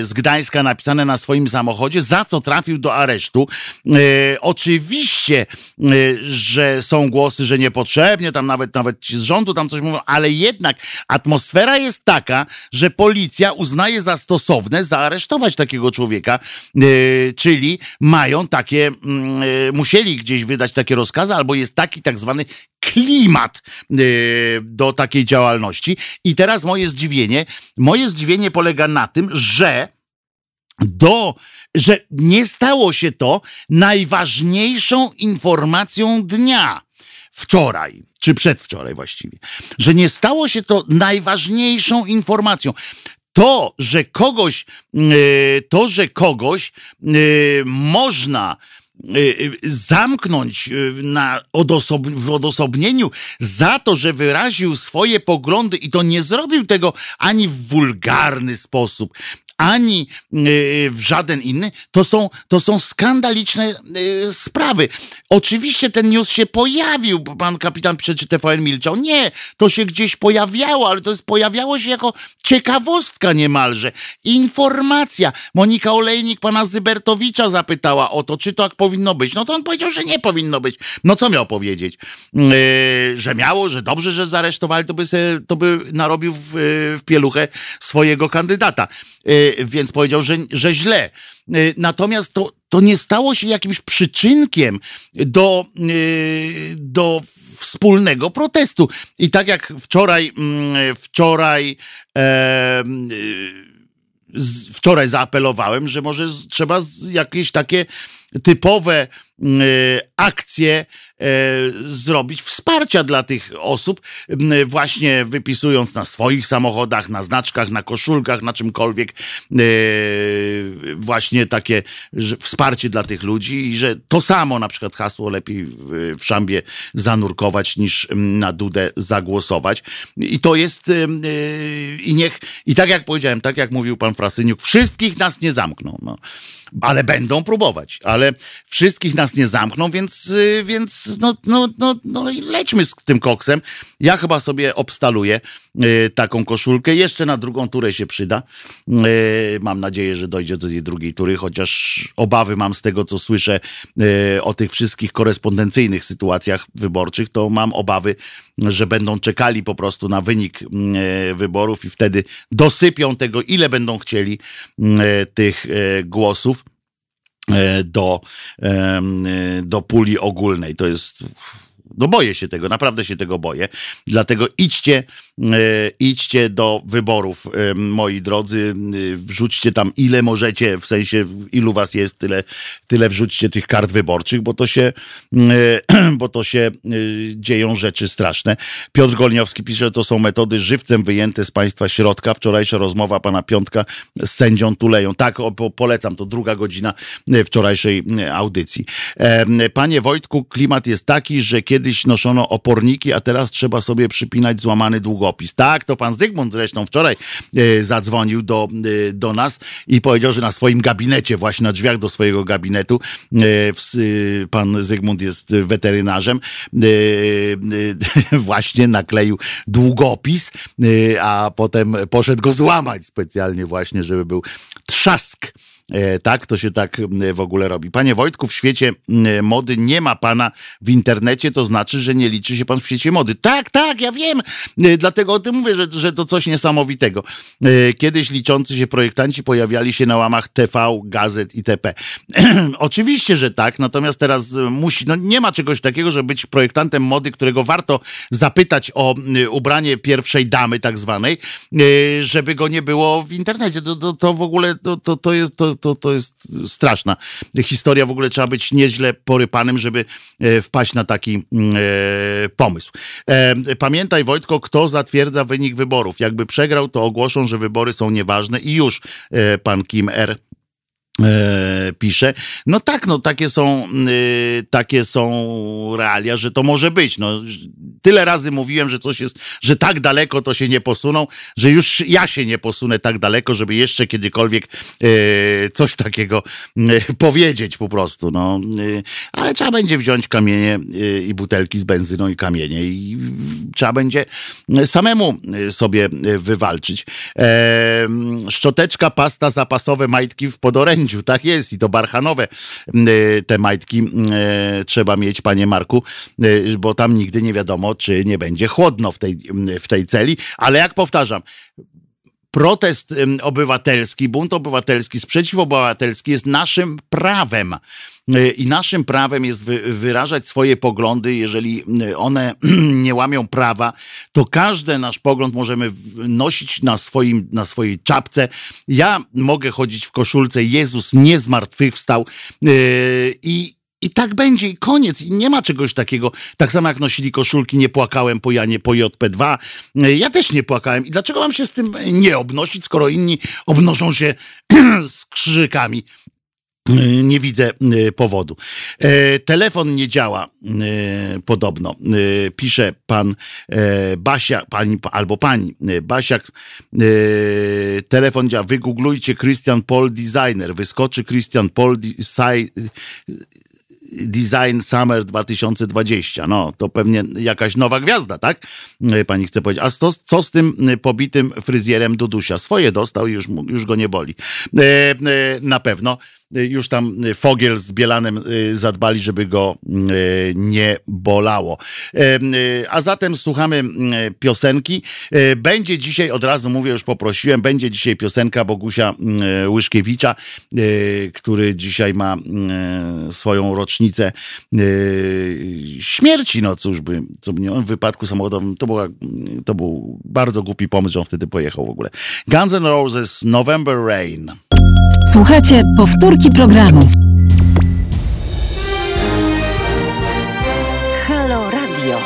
z Gdańska napisać napisane na swoim samochodzie, za co trafił do aresztu. E, oczywiście, e, że są głosy, że niepotrzebnie, tam nawet, nawet ci z rządu tam coś mówią, ale jednak atmosfera jest taka, że policja uznaje za stosowne zaaresztować takiego człowieka, e, czyli mają takie, mm, musieli gdzieś wydać takie rozkazy, albo jest taki tak zwany klimat do takiej działalności. I teraz moje zdziwienie, moje zdziwienie polega na tym, że do, że nie stało się to najważniejszą informacją dnia wczoraj, czy przedwczoraj właściwie, że nie stało się to najważniejszą informacją. To, że kogoś, e, to, że kogoś e, można e, zamknąć na odosob w odosobnieniu za to, że wyraził swoje poglądy i to nie zrobił tego ani w wulgarny sposób, ani y, w żaden inny, to są, to są skandaliczne y, sprawy. Oczywiście ten news się pojawił, pan kapitan pisze, TVN milczał. Nie, to się gdzieś pojawiało, ale to jest, pojawiało się jako ciekawostka niemalże. Informacja. Monika Olejnik pana Zybertowicza zapytała o to, czy tak powinno być. No to on powiedział, że nie powinno być. No co miał powiedzieć? Yy, że miało, że dobrze, że zaresztowali, to by, se, to by narobił w, w pieluchę swojego kandydata. Yy, więc powiedział, że, że źle. Y, natomiast to, to nie stało się jakimś przyczynkiem do, y, do wspólnego protestu. I tak jak wczoraj, mm, wczoraj, e, wczoraj zaapelowałem, że może trzeba jakieś takie typowe mm, akcje zrobić wsparcia dla tych osób, właśnie wypisując na swoich samochodach, na znaczkach, na koszulkach, na czymkolwiek e, właśnie takie wsparcie dla tych ludzi i że to samo na przykład hasło lepiej w szambie zanurkować niż na Dudę zagłosować. I to jest e, i niech, i tak jak powiedziałem, tak jak mówił pan Frasyniuk, wszystkich nas nie zamkną. No ale będą próbować, ale wszystkich nas nie zamkną, więc, więc no, no, no, no lećmy z tym koksem. Ja chyba sobie obstaluję y, taką koszulkę. Jeszcze na drugą turę się przyda. Y, mam nadzieję, że dojdzie do tej drugiej tury, chociaż obawy mam z tego, co słyszę y, o tych wszystkich korespondencyjnych sytuacjach wyborczych, to mam obawy, że będą czekali po prostu na wynik wyborów i wtedy dosypią tego, ile będą chcieli tych głosów. E, do, e, do puli ogólnej. To jest no boję się tego, naprawdę się tego boję. Dlatego idźcie, e, idźcie do wyborów, e, moi drodzy. E, wrzućcie tam ile możecie, w sensie ilu was jest, tyle, tyle wrzućcie tych kart wyborczych, bo to się, bo to się dzieją rzeczy straszne. Piotr Golniowski pisze, że to są metody żywcem wyjęte z państwa środka. Wczorajsza rozmowa pana Piątka z sędzią Tuleją. Tak, polecam, to druga godzina wczorajszej audycji. Panie Wojtku, klimat jest taki, że kiedy kiedyś noszono oporniki, a teraz trzeba sobie przypinać złamany długopis. Tak, to pan Zygmunt zresztą wczoraj e, zadzwonił do, e, do nas i powiedział, że na swoim gabinecie, właśnie na drzwiach do swojego gabinetu, e, e pan Zygmunt jest weterynarzem, e, e, właśnie nakleił długopis, a potem poszedł go złamać specjalnie właśnie, żeby był trzask tak, to się tak w ogóle robi. Panie Wojtku, w świecie mody nie ma pana w internecie, to znaczy, że nie liczy się pan w świecie mody. Tak, tak, ja wiem. E, dlatego o tym mówię, że, że to coś niesamowitego. E, kiedyś liczący się projektanci pojawiali się na łamach TV, gazet itp. Oczywiście, że tak, natomiast teraz musi, no nie ma czegoś takiego, żeby być projektantem mody, którego warto zapytać o ubranie pierwszej damy tak zwanej, żeby go nie było w internecie. To, to, to w ogóle to, to, to jest to, to, to jest straszna historia. W ogóle trzeba być nieźle porypanym, żeby e, wpaść na taki mm, e, pomysł. E, pamiętaj, Wojtko, kto zatwierdza wynik wyborów. Jakby przegrał, to ogłoszą, że wybory są nieważne i już pan Kim R E, pisze. No tak, no takie są, y, takie są realia, że to może być. No, tyle razy mówiłem, że coś jest, że tak daleko to się nie posuną, że już ja się nie posunę tak daleko, żeby jeszcze kiedykolwiek y, coś takiego y, powiedzieć po prostu. No, ale trzeba będzie wziąć kamienie i butelki z benzyną i kamienie i trzeba będzie samemu sobie wywalczyć. E, szczoteczka, pasta, zapasowe majtki w podorędziu tak jest i to barchanowe y, te majtki y, trzeba mieć, panie Marku, y, bo tam nigdy nie wiadomo, czy nie będzie chłodno w tej, w tej celi, ale jak powtarzam, protest obywatelski, bunt obywatelski, sprzeciw obywatelski jest naszym prawem. I naszym prawem jest wyrażać swoje poglądy. Jeżeli one nie łamią prawa, to każdy nasz pogląd możemy nosić na, swoim, na swojej czapce. Ja mogę chodzić w koszulce Jezus nie zmartwychwstał i i tak będzie, i koniec. I nie ma czegoś takiego. Tak samo jak nosili koszulki, nie płakałem po Janie, po JP2. Ja też nie płakałem. I dlaczego mam się z tym nie obnosić, skoro inni obnoszą się z krzyżykami? Nie widzę powodu. E, telefon nie działa e, podobno. E, pisze pan Basia, pani albo pani Basiak. Telefon działa. Wygooglujcie Christian Paul Designer. Wyskoczy Christian Paul Design Summer 2020. No, to pewnie jakaś nowa gwiazda, tak? Pani chce powiedzieć. A co, co z tym pobitym fryzjerem Dudusia? Swoje dostał i już, już go nie boli. Na pewno. Y, już tam y, Fogiel z Bielanem y, zadbali, żeby go nie bolało. A zatem słuchamy piosenki. Będzie dzisiaj, od razu mówię, już poprosiłem, będzie dzisiaj piosenka Bogusia Łyszkiewicza, który dzisiaj ma swoją rocznicę śmierci. No cóż by, co by nie, w wypadku samochodowym, to, była, to był bardzo głupi pomysł, że on wtedy pojechał w ogóle. Guns N' Roses, November Rain. Słuchajcie, powtórki programu. Halo Radio.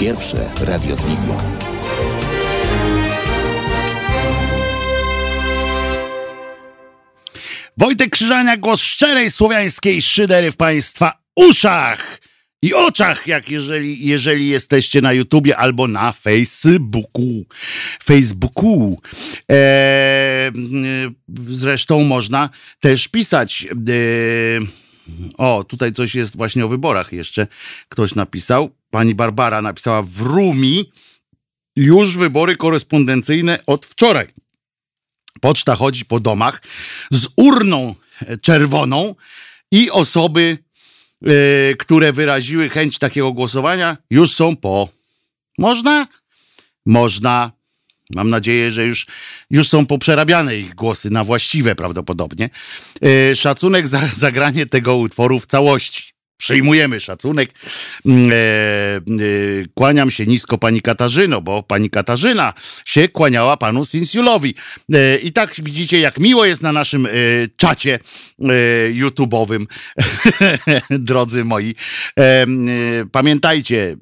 Pierwsze radio z wizją. Wojtek Krzyżania, głos szczerej słowiańskiej szydery w Państwa uszach i oczach, jak jeżeli, jeżeli jesteście na YouTubie albo na Facebooku. Facebooku. E, zresztą można też pisać. E, o, tutaj coś jest właśnie o wyborach jeszcze. Ktoś napisał. Pani Barbara napisała w Rumi już wybory korespondencyjne od wczoraj. Poczta chodzi po domach z urną czerwoną i osoby które wyraziły chęć takiego głosowania, już są po. Można? Można. Mam nadzieję, że już, już są poprzerabiane ich głosy na właściwe prawdopodobnie. Y, szacunek za zagranie tego utworu w całości. Przyjmujemy szacunek. Mm, e, e, kłaniam się nisko pani Katarzyno, bo pani Katarzyna się kłaniała panu Sinsiulowi. E, I tak widzicie, jak miło jest na naszym czacie YouTube'owym, drodzy moi. Pamiętajcie,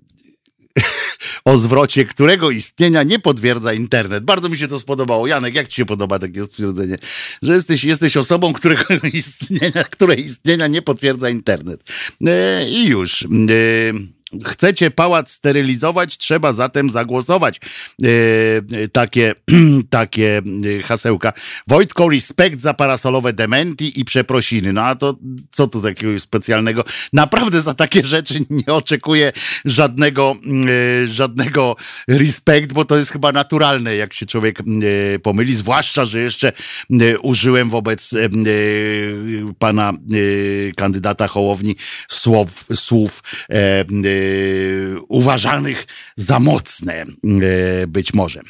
o zwrocie, którego istnienia nie potwierdza internet. Bardzo mi się to spodobało. Janek, jak ci się podoba takie stwierdzenie? Że jesteś, jesteś osobą, którego istnienia, której istnienia nie potwierdza internet. E, I już. E, Chcecie pałac sterylizować, trzeba zatem zagłosować. E, takie, takie hasełka. Wojtko, respekt za parasolowe dementi i przeprosiny. No a to co tu takiego specjalnego? Naprawdę za takie rzeczy nie oczekuję żadnego, e, żadnego respekt, bo to jest chyba naturalne, jak się człowiek e, pomyli. Zwłaszcza, że jeszcze e, użyłem wobec e, e, pana e, kandydata Hołowni słów, słów e, e, uważanych za mocne, e, być może.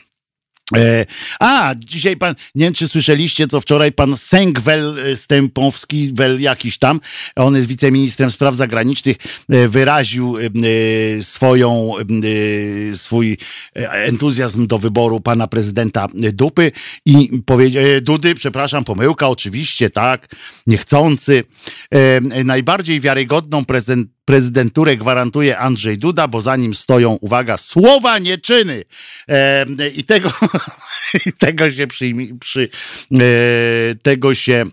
E, a, dzisiaj pan, nie wiem czy słyszeliście, co wczoraj pan e, Stępowski, wel jakiś tam, on jest wiceministrem spraw zagranicznych, e, wyraził e, e, swoją, e, swój e, entuzjazm do wyboru pana prezydenta Dupy i powiedział, e, Dudy, przepraszam, pomyłka, oczywiście, tak, niechcący. E, najbardziej wiarygodną prezent, prezydenturę gwarantuje Andrzej Duda, bo za nim stoją, uwaga, słowa, nie czyny. I tego, i tego się przyjmie, przy, e, tego się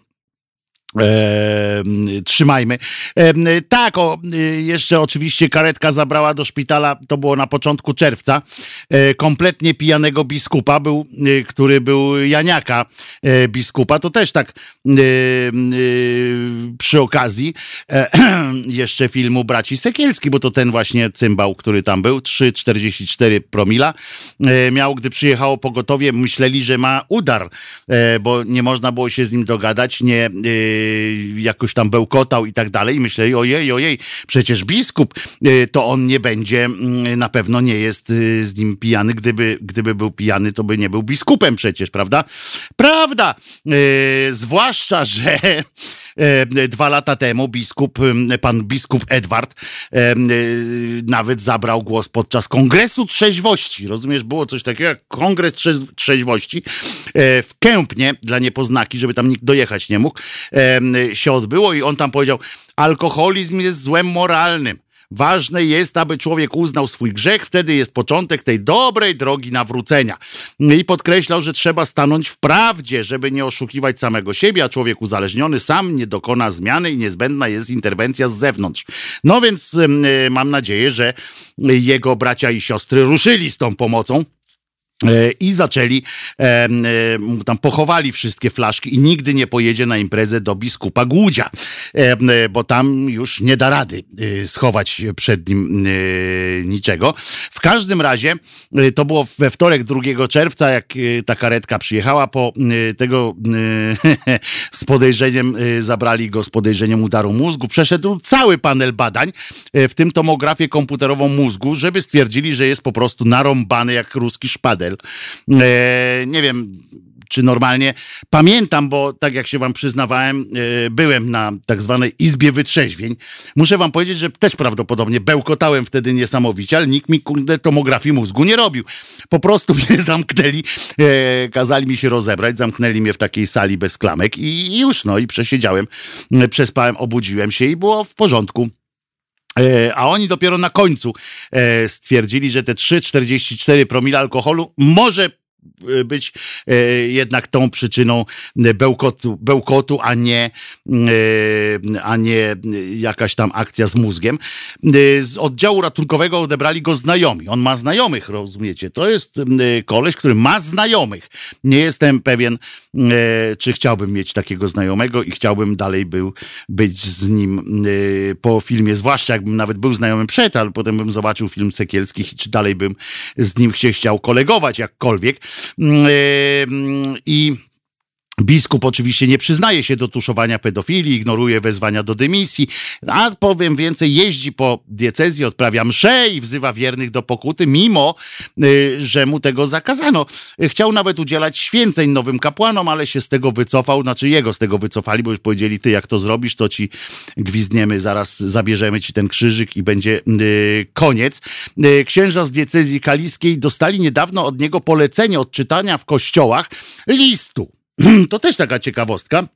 E, trzymajmy. E, tak, o, jeszcze oczywiście karetka zabrała do szpitala, to było na początku czerwca, e, kompletnie pijanego biskupa, był, e, który był Janiaka e, biskupa, to też tak e, przy okazji jeszcze filmu Braci Sekielski, bo to ten właśnie cymbał, który tam był, 3,44 promila miał, gdy przyjechało pogotowie, myśleli, że ma udar, bo nie można było się z nim dogadać, nie jakoś tam bełkotał i tak dalej. I myśleli, ojej, ojej, przecież biskup, e, to on nie będzie, mm, na pewno nie jest e, z nim pijany. Gdyby, gdyby był pijany, to by nie był biskupem przecież, prawda? Prawda! Zwłaszcza, że dwa lata temu biskup, pan biskup Edward e, e, nawet zabrał głos podczas Kongresu Trzeźwości. Rozumiesz, było coś takiego jak Kongres Trzeź- Trzeźwości e, w Kępnie dla niepoznaki, żeby tam nikt dojechać nie mógł, e, się odbyło i on tam powiedział, alkoholizm jest złem moralnym. Ważne jest, aby człowiek uznał swój grzech, wtedy jest początek tej dobrej drogi nawrócenia. I podkreślał, że trzeba stanąć w prawdzie, żeby nie oszukiwać samego siebie, a człowiek uzależniony sam nie dokona zmiany i niezbędna jest interwencja z zewnątrz. No więc y, mam nadzieję, że jego bracia i siostry ruszyli z tą pomocą. E, I zaczęli, e, e, tam pochowali wszystkie flaszki i nigdy nie pojedzie na imprezę do biskupa Głudzia, bo tam już nie da rady schować przed nim niczego. W każdym razie to było we wtorek 2 czerwca, jak ta karetka przyjechała po tego z podejrzeniem, zabrali go z podejrzeniem udaru mózgu. Przeszedł cały panel badań, w tym tomografię komputerową mózgu, żeby stwierdzili, że jest po prostu narąbany jak ruski szpadel. E, nie wiem, czy normalnie. Pamiętam, bo tak jak się wam przyznawałem, e, byłem na tak zwanej Izbie Wytrzeźwień. Muszę wam powiedzieć, że też prawdopodobnie bełkotałem wtedy niesamowicie, ale nikt mi tomografii mózgu nie robił. Po prostu mnie zamknęli, e, kazali mi się rozebrać, zamknęli mnie w takiej sali bez klamek i już, no i przesiedziałem, przespałem, obudziłem się i było w porządku. E, A oni dopiero na końcu e, stwierdzili, że te 3,44 promila alkoholu może być e, jednak tą przyczyną bełkotu, bełkotu a, nie, e, a nie jakaś tam akcja z mózgiem. Z oddziału ratunkowego odebrali go znajomi. On ma znajomych, rozumiecie? To jest koleś, który ma znajomych. Nie jestem pewien, czy chciałbym mieć takiego znajomego i chciałbym dalej był, być z nim po filmie, zwłaszcza jakbym nawet był znajomym przed, ale potem bym zobaczył film Sekielskich czy dalej bym z nim się chciał kolegować jakkolwiek. Mm, e, mm, I Biskup oczywiście nie przyznaje się do tuszowania pedofilii, ignoruje wezwania do dymisji, a powiem więcej, jeździ po diecezji, odprawia msze i wzywa wiernych do pokuty, mimo y, że mu tego zakazano. Chciał nawet udzielać święceń nowym kapłanom, ale się z tego wycofał, znaczy jego z tego wycofali, bo już powiedzieli, ty jak to zrobisz, to ci gwizdniemy, zaraz zabierzemy ci ten krzyżyk i będzie y, koniec. Y, księża z diecezji kaliskiej dostali niedawno od niego polecenie odczytania w kościołach listu. To też taka ciekawostka.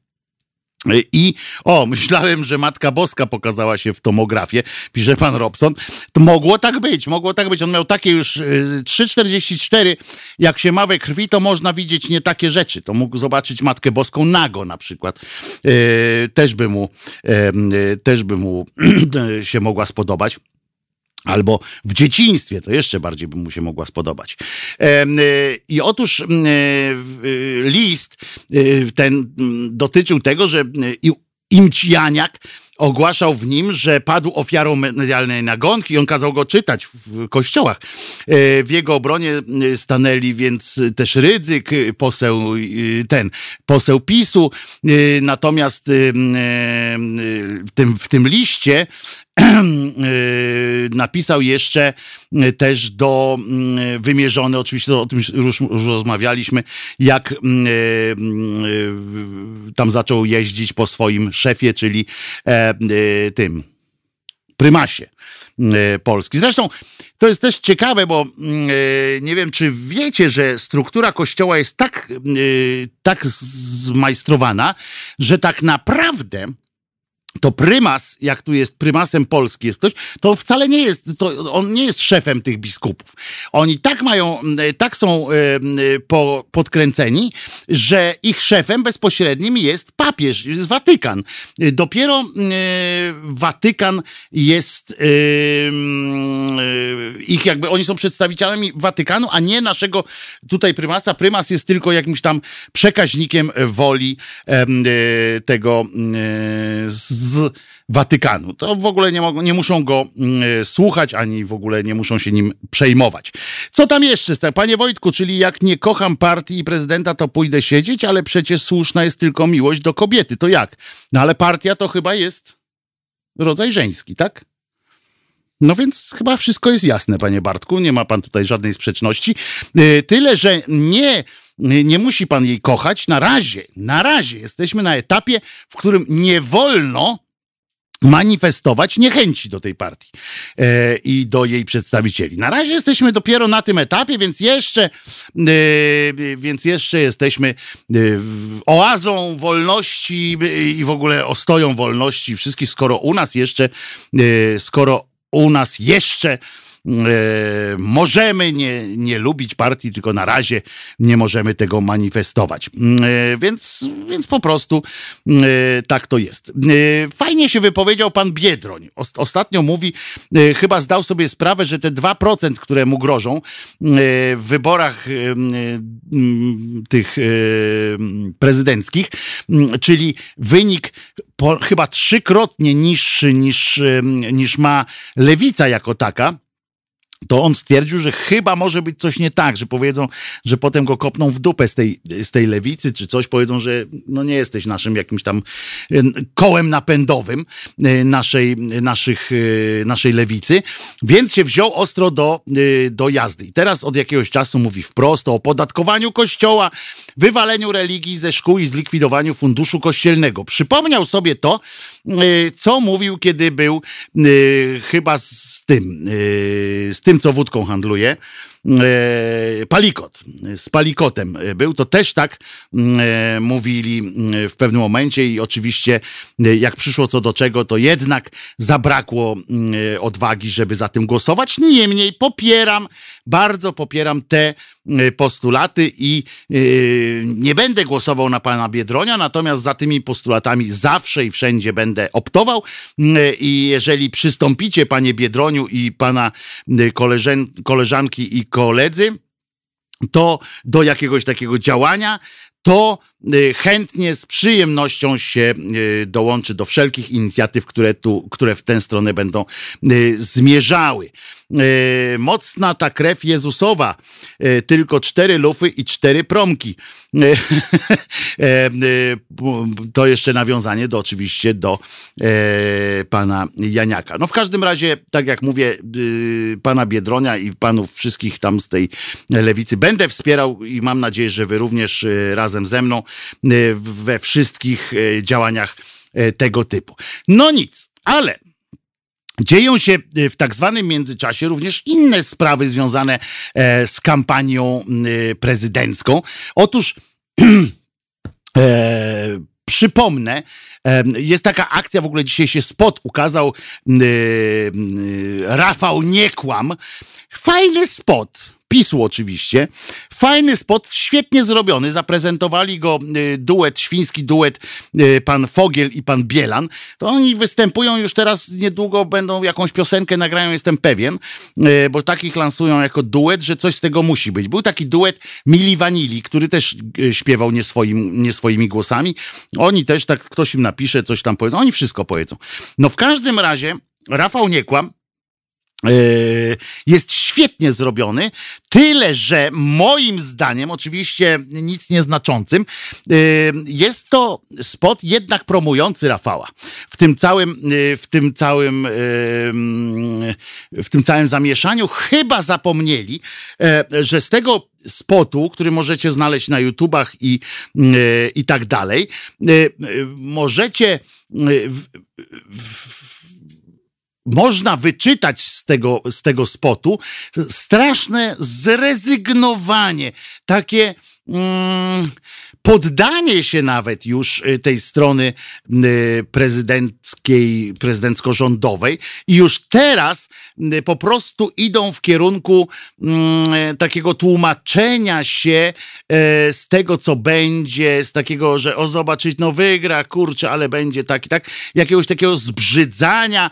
I o, myślałem, że Matka Boska pokazała się w tomografie, pisze pan Robson. To mogło tak być, mogło tak być. On miał takie już y, 3,44. Jak się ma we krwi, to można widzieć nie takie rzeczy. To mógł zobaczyć Matkę Boską nago na przykład. Y, też by mu, y, y, też by mu się mogła spodobać. Albo w dzieciństwie, to jeszcze bardziej by mu się mogła spodobać. I otóż list ten dotyczył tego, że Imcianiak ogłaszał w nim, że padł ofiarą medialnej nagonki i on kazał go czytać w kościołach. E, w jego obronie stanęli więc też Rydzyk, poseł ten, poseł PiSu. Natomiast w tym, w tym liście napisał jeszcze też do wymierzony, oczywiście o tym już, już rozmawialiśmy, jak tam zaczął jeździć po swoim szefie, czyli E, tym prymasie e, Polski. Zresztą to jest też ciekawe, bo mm, e, nie wiem, czy wiecie, że struktura kościoła jest tak, tak zmajstrowana, że tak naprawdę to prymas, jak tu jest prymasem Polski jest ktoś, to wcale nie jest, to on nie jest szefem tych biskupów. Oni tak mają, tak są po, podkręceni, że ich szefem bezpośrednim jest papież, jest Watykan. Dopiero Watykan jest ich jakby, oni są przedstawicielami Watykanu, a nie naszego tutaj prymasa. Prymas jest tylko jakimś tam przekaźnikiem woli tego z Watykanu. To w ogóle nie, nie muszą go y, słuchać, ani w ogóle nie muszą się nim przejmować. Co tam jeszcze? Panie Wojtku, czyli jak nie kocham partii i prezydenta, to pójdę siedzieć, ale przecież słuszna jest tylko miłość do kobiety. To jak? No ale partia to chyba jest rodzaj żeński, tak? No więc chyba wszystko jest jasne, panie Bartku. Nie ma pan tutaj żadnej sprzeczności. Y, tyle, że nie nie musi pan jej kochać. Na razie, na razie jesteśmy na etapie, w którym nie wolno manifestować niechęci do tej partii e, i do jej przedstawicieli. Na razie jesteśmy dopiero na tym etapie, więc jeszcze, e, więc jeszcze jesteśmy e, oazą wolności i w ogóle ostoją wolności wszystkich, skoro u nas jeszcze, skoro u nas jeszcze możemy nie, nie lubić partii, tylko na razie nie możemy tego manifestować. E, więc, więc po prostu e, tak to jest. Fajnie się wypowiedział pan Biedroń. Ostatnio mówi, chyba zdał sobie sprawę, że te 2%, które mu grożą w wyborach tych prezydenckich, czyli wynik po, chyba trzykrotnie niższy niż, niż ma lewica jako taka, to on stwierdził, że chyba może być coś nie tak, że powiedzą, że potem go kopną w dupę z tej, z tej lewicy, czy coś, powiedzą, że no nie jesteś naszym jakimś tam e, kołem napędowym e, naszej, naszych, e, naszej lewicy, więc się wziął ostro do, do jazdy. I teraz od jakiegoś czasu mówi wprost o opodatkowaniu kościoła, wywaleniu religii ze szkół i zlikwidowaniu funduszu kościelnego. Przypomniał sobie to, co mówił, kiedy był chyba z tym, z tym co wódką handluje, palikot, z palikotem był, to też tak e, mówili w pewnym momencie i oczywiście e, jak przyszło co do czego, to jednak zabrakło odwagi, żeby za tym głosować. Niemniej popieram, bardzo popieram te postulaty i nie będę głosował na pana Biedronia, natomiast za tymi postulatami zawsze i wszędzie będę optował i jeżeli przystąpicie, panie Biedroniu i pana koleżan koleżanki i koledzy, to do jakiegoś takiego działania, to chętnie, z przyjemnością się y, dołączy do wszelkich inicjatyw, które, tu, które w tę stronę będą y, zmierzały. Mocna ta krew Jezusowa, tylko cztery lufy i cztery promki. To jeszcze nawiązanie do oczywiście do pana Janiaka. No w każdym razie, tak jak mówię, pana Biedronia i panów wszystkich tam z tej lewicy będę wspierał i mam nadzieję, że wy również razem ze mną we wszystkich działaniach tego typu. No nic, ale Dzieją się w tak zwanym międzyczasie również inne sprawy związane z kampanią prezydencką. Otóż e, przypomnę, jest taka akcja, w ogóle dzisiaj się spot ukazał, Rafał Niekłam. Fajny spot PiSu oczywiście. Fajny spot, świetnie zrobiony. Zaprezentowali go y, duet, świński duet, y, pan Fogiel i pan Bielan. To oni występują już teraz, niedługo będą jakąś piosenkę nagrają, jestem pewien, y, bo takich lansują jako duet, że coś z tego musi być. Był taki duet Mili Vanilli, który też śpiewał nie, swoim, nie swoimi głosami. Oni też tak, ktoś im napisze, coś tam powiedzą. Oni wszystko powiedzą. No w każdym razie Rafał Niekłam E, jest świetnie zrobiony, tyle że moim zdaniem, oczywiście nic nieznaczącym, e, jest to spot jednak promujący Rafała. W tym całym, e, w tym całym, w tym całym zamieszaniu chyba zapomnieli, że z tego spotu, który możecie znaleźć na YouTubach i, i tak dalej, możecie w, w, można wyczytać z tego, z tego spotu straszne zrezygnowanie, takie mm, poddanie się nawet już y, tej strony y, prezydenckiej, prezydencko-rządowej i już teraz y, po prostu idą w kierunku mm, takiego tłumaczenia się z tego, co będzie, z takiego, że o zobaczyć, no wygra, kurczę, ale będzie tak i tak, jakiegoś takiego zbrzydzania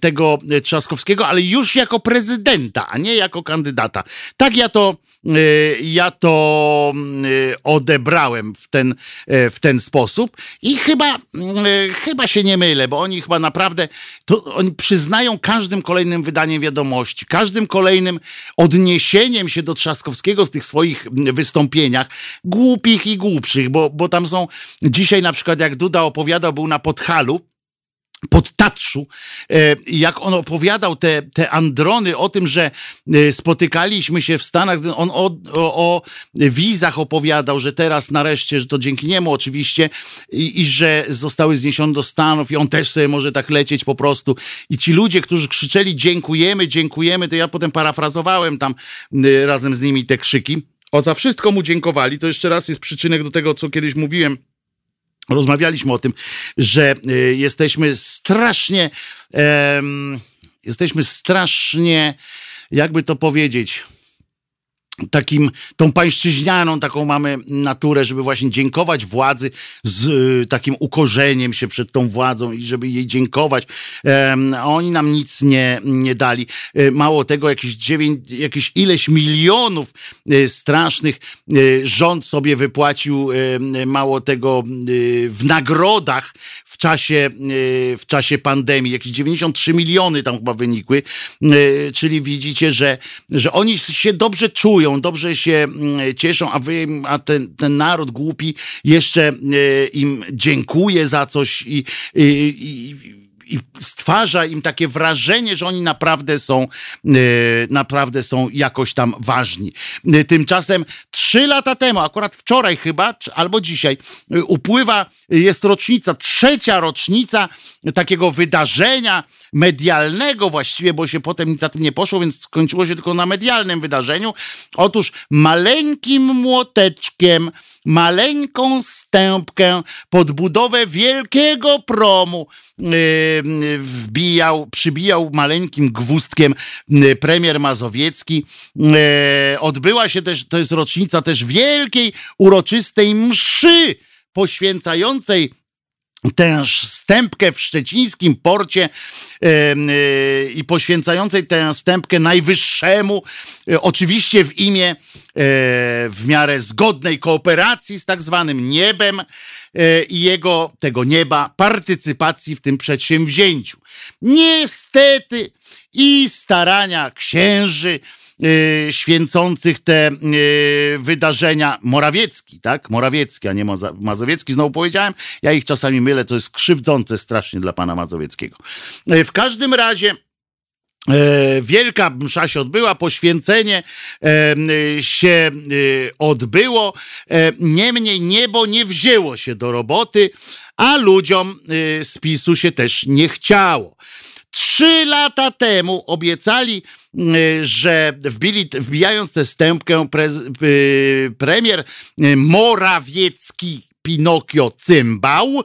tego Trzaskowskiego, ale już jako prezydenta, a nie jako kandydata. Tak ja to, ja to odebrałem w ten, e, w ten sposób. I chyba, mm, e, chyba się nie mylę, bo oni chyba naprawdę, to oni przyznają każdym kolejnym wydaniem wiadomości, każdym kolejnym odniesieniem się do Trzaskowskiego w tych swoich mm, wystąpieniach, głupich i głupszych, bo, bo tam są, dzisiaj na przykład jak Duda opowiadał, był na Podhalu, pod Tatrzu, e, jak on opowiadał te, te androny o tym, że e, spotykaliśmy się w Stanach, on o, o, o wizach opowiadał, że teraz nareszcie, że to dzięki niemu oczywiście i, i, że zostały zniesione do Stanów i on też sobie może tak lecieć po prostu. I ci ludzie, którzy krzyczeli dziękujemy, dziękujemy, to ja potem parafrazowałem tam e, razem z nimi te krzyki. O, za wszystko mu dziękowali. To jeszcze raz jest przyczynek do tego, co kiedyś mówiłem Rozmawialiśmy o tym, że y, jesteśmy strasznie, jesteśmy strasznie, jakby to powiedzieć, takim, tą pańszczyźnianą taką mamy naturę, żeby właśnie dziękować władzy z y, takim ukorzeniem się przed tą władzą i żeby jej dziękować. a oni nam nic nie, nie dali. E, mało tego, jakieś, dziewięć, jakieś ileś milionów e, strasznych e, rząd sobie wypłacił, mało tego, w nagrodach w czasie, w czasie pandemii. Jakieś 93 miliony tam chyba wynikły. Czyli widzicie, że, że oni się dobrze czują, dobrze się mm, cieszą, a, wy, a ten, ten naród głupi jeszcze e, im dziękuję za coś i, i, i i stwarza im takie wrażenie, że oni naprawdę są, e, naprawdę są jakoś tam ważni. E, tymczasem trzy lata temu, akurat wczoraj chyba, albo dzisiaj, upływa, jest rocznica, trzecia rocznica takiego wydarzenia, medialnego właściwie, bo się potem nic za tym nie poszło, więc skończyło się tylko na medialnym wydarzeniu. Otóż maleńkim młoteczkiem, maleńką stępkę pod budowę wielkiego promu yy, wbijał, przybijał maleńkim gwózdkiem yy, premier Mazowiecki. Yy, odbyła się też, to jest rocznica też wielkiej, uroczystej mszy poświęcającej tę stępkę w szczecińskim porcie yy, i poświęcającej tę stępkę najwyższemu, yy, oczywiście w imię yy, w miarę zgodnej kooperacji z tak zwanym niebem i jego, tego nieba, partycypacji w tym przedsięwzięciu. Niestety i starania księży, święcących te y, wydarzenia. Morawiecki, tak? Morawiecki, a nie Mazowiecki, znowu powiedziałem. Ja ich czasami mylę, to jest krzywdzące strasznie dla pana Mazowieckiego. Y, w każdym razie. Wielka msza się odbyła, poświęcenie się odbyło. Niemniej niebo nie wzięło się do roboty, a ludziom z PiSu się też nie chciało. Trzy lata temu obiecali, y, że wbili, wbijając tę stępkę y, premier y, Morawiecki Pinokio Cymbał,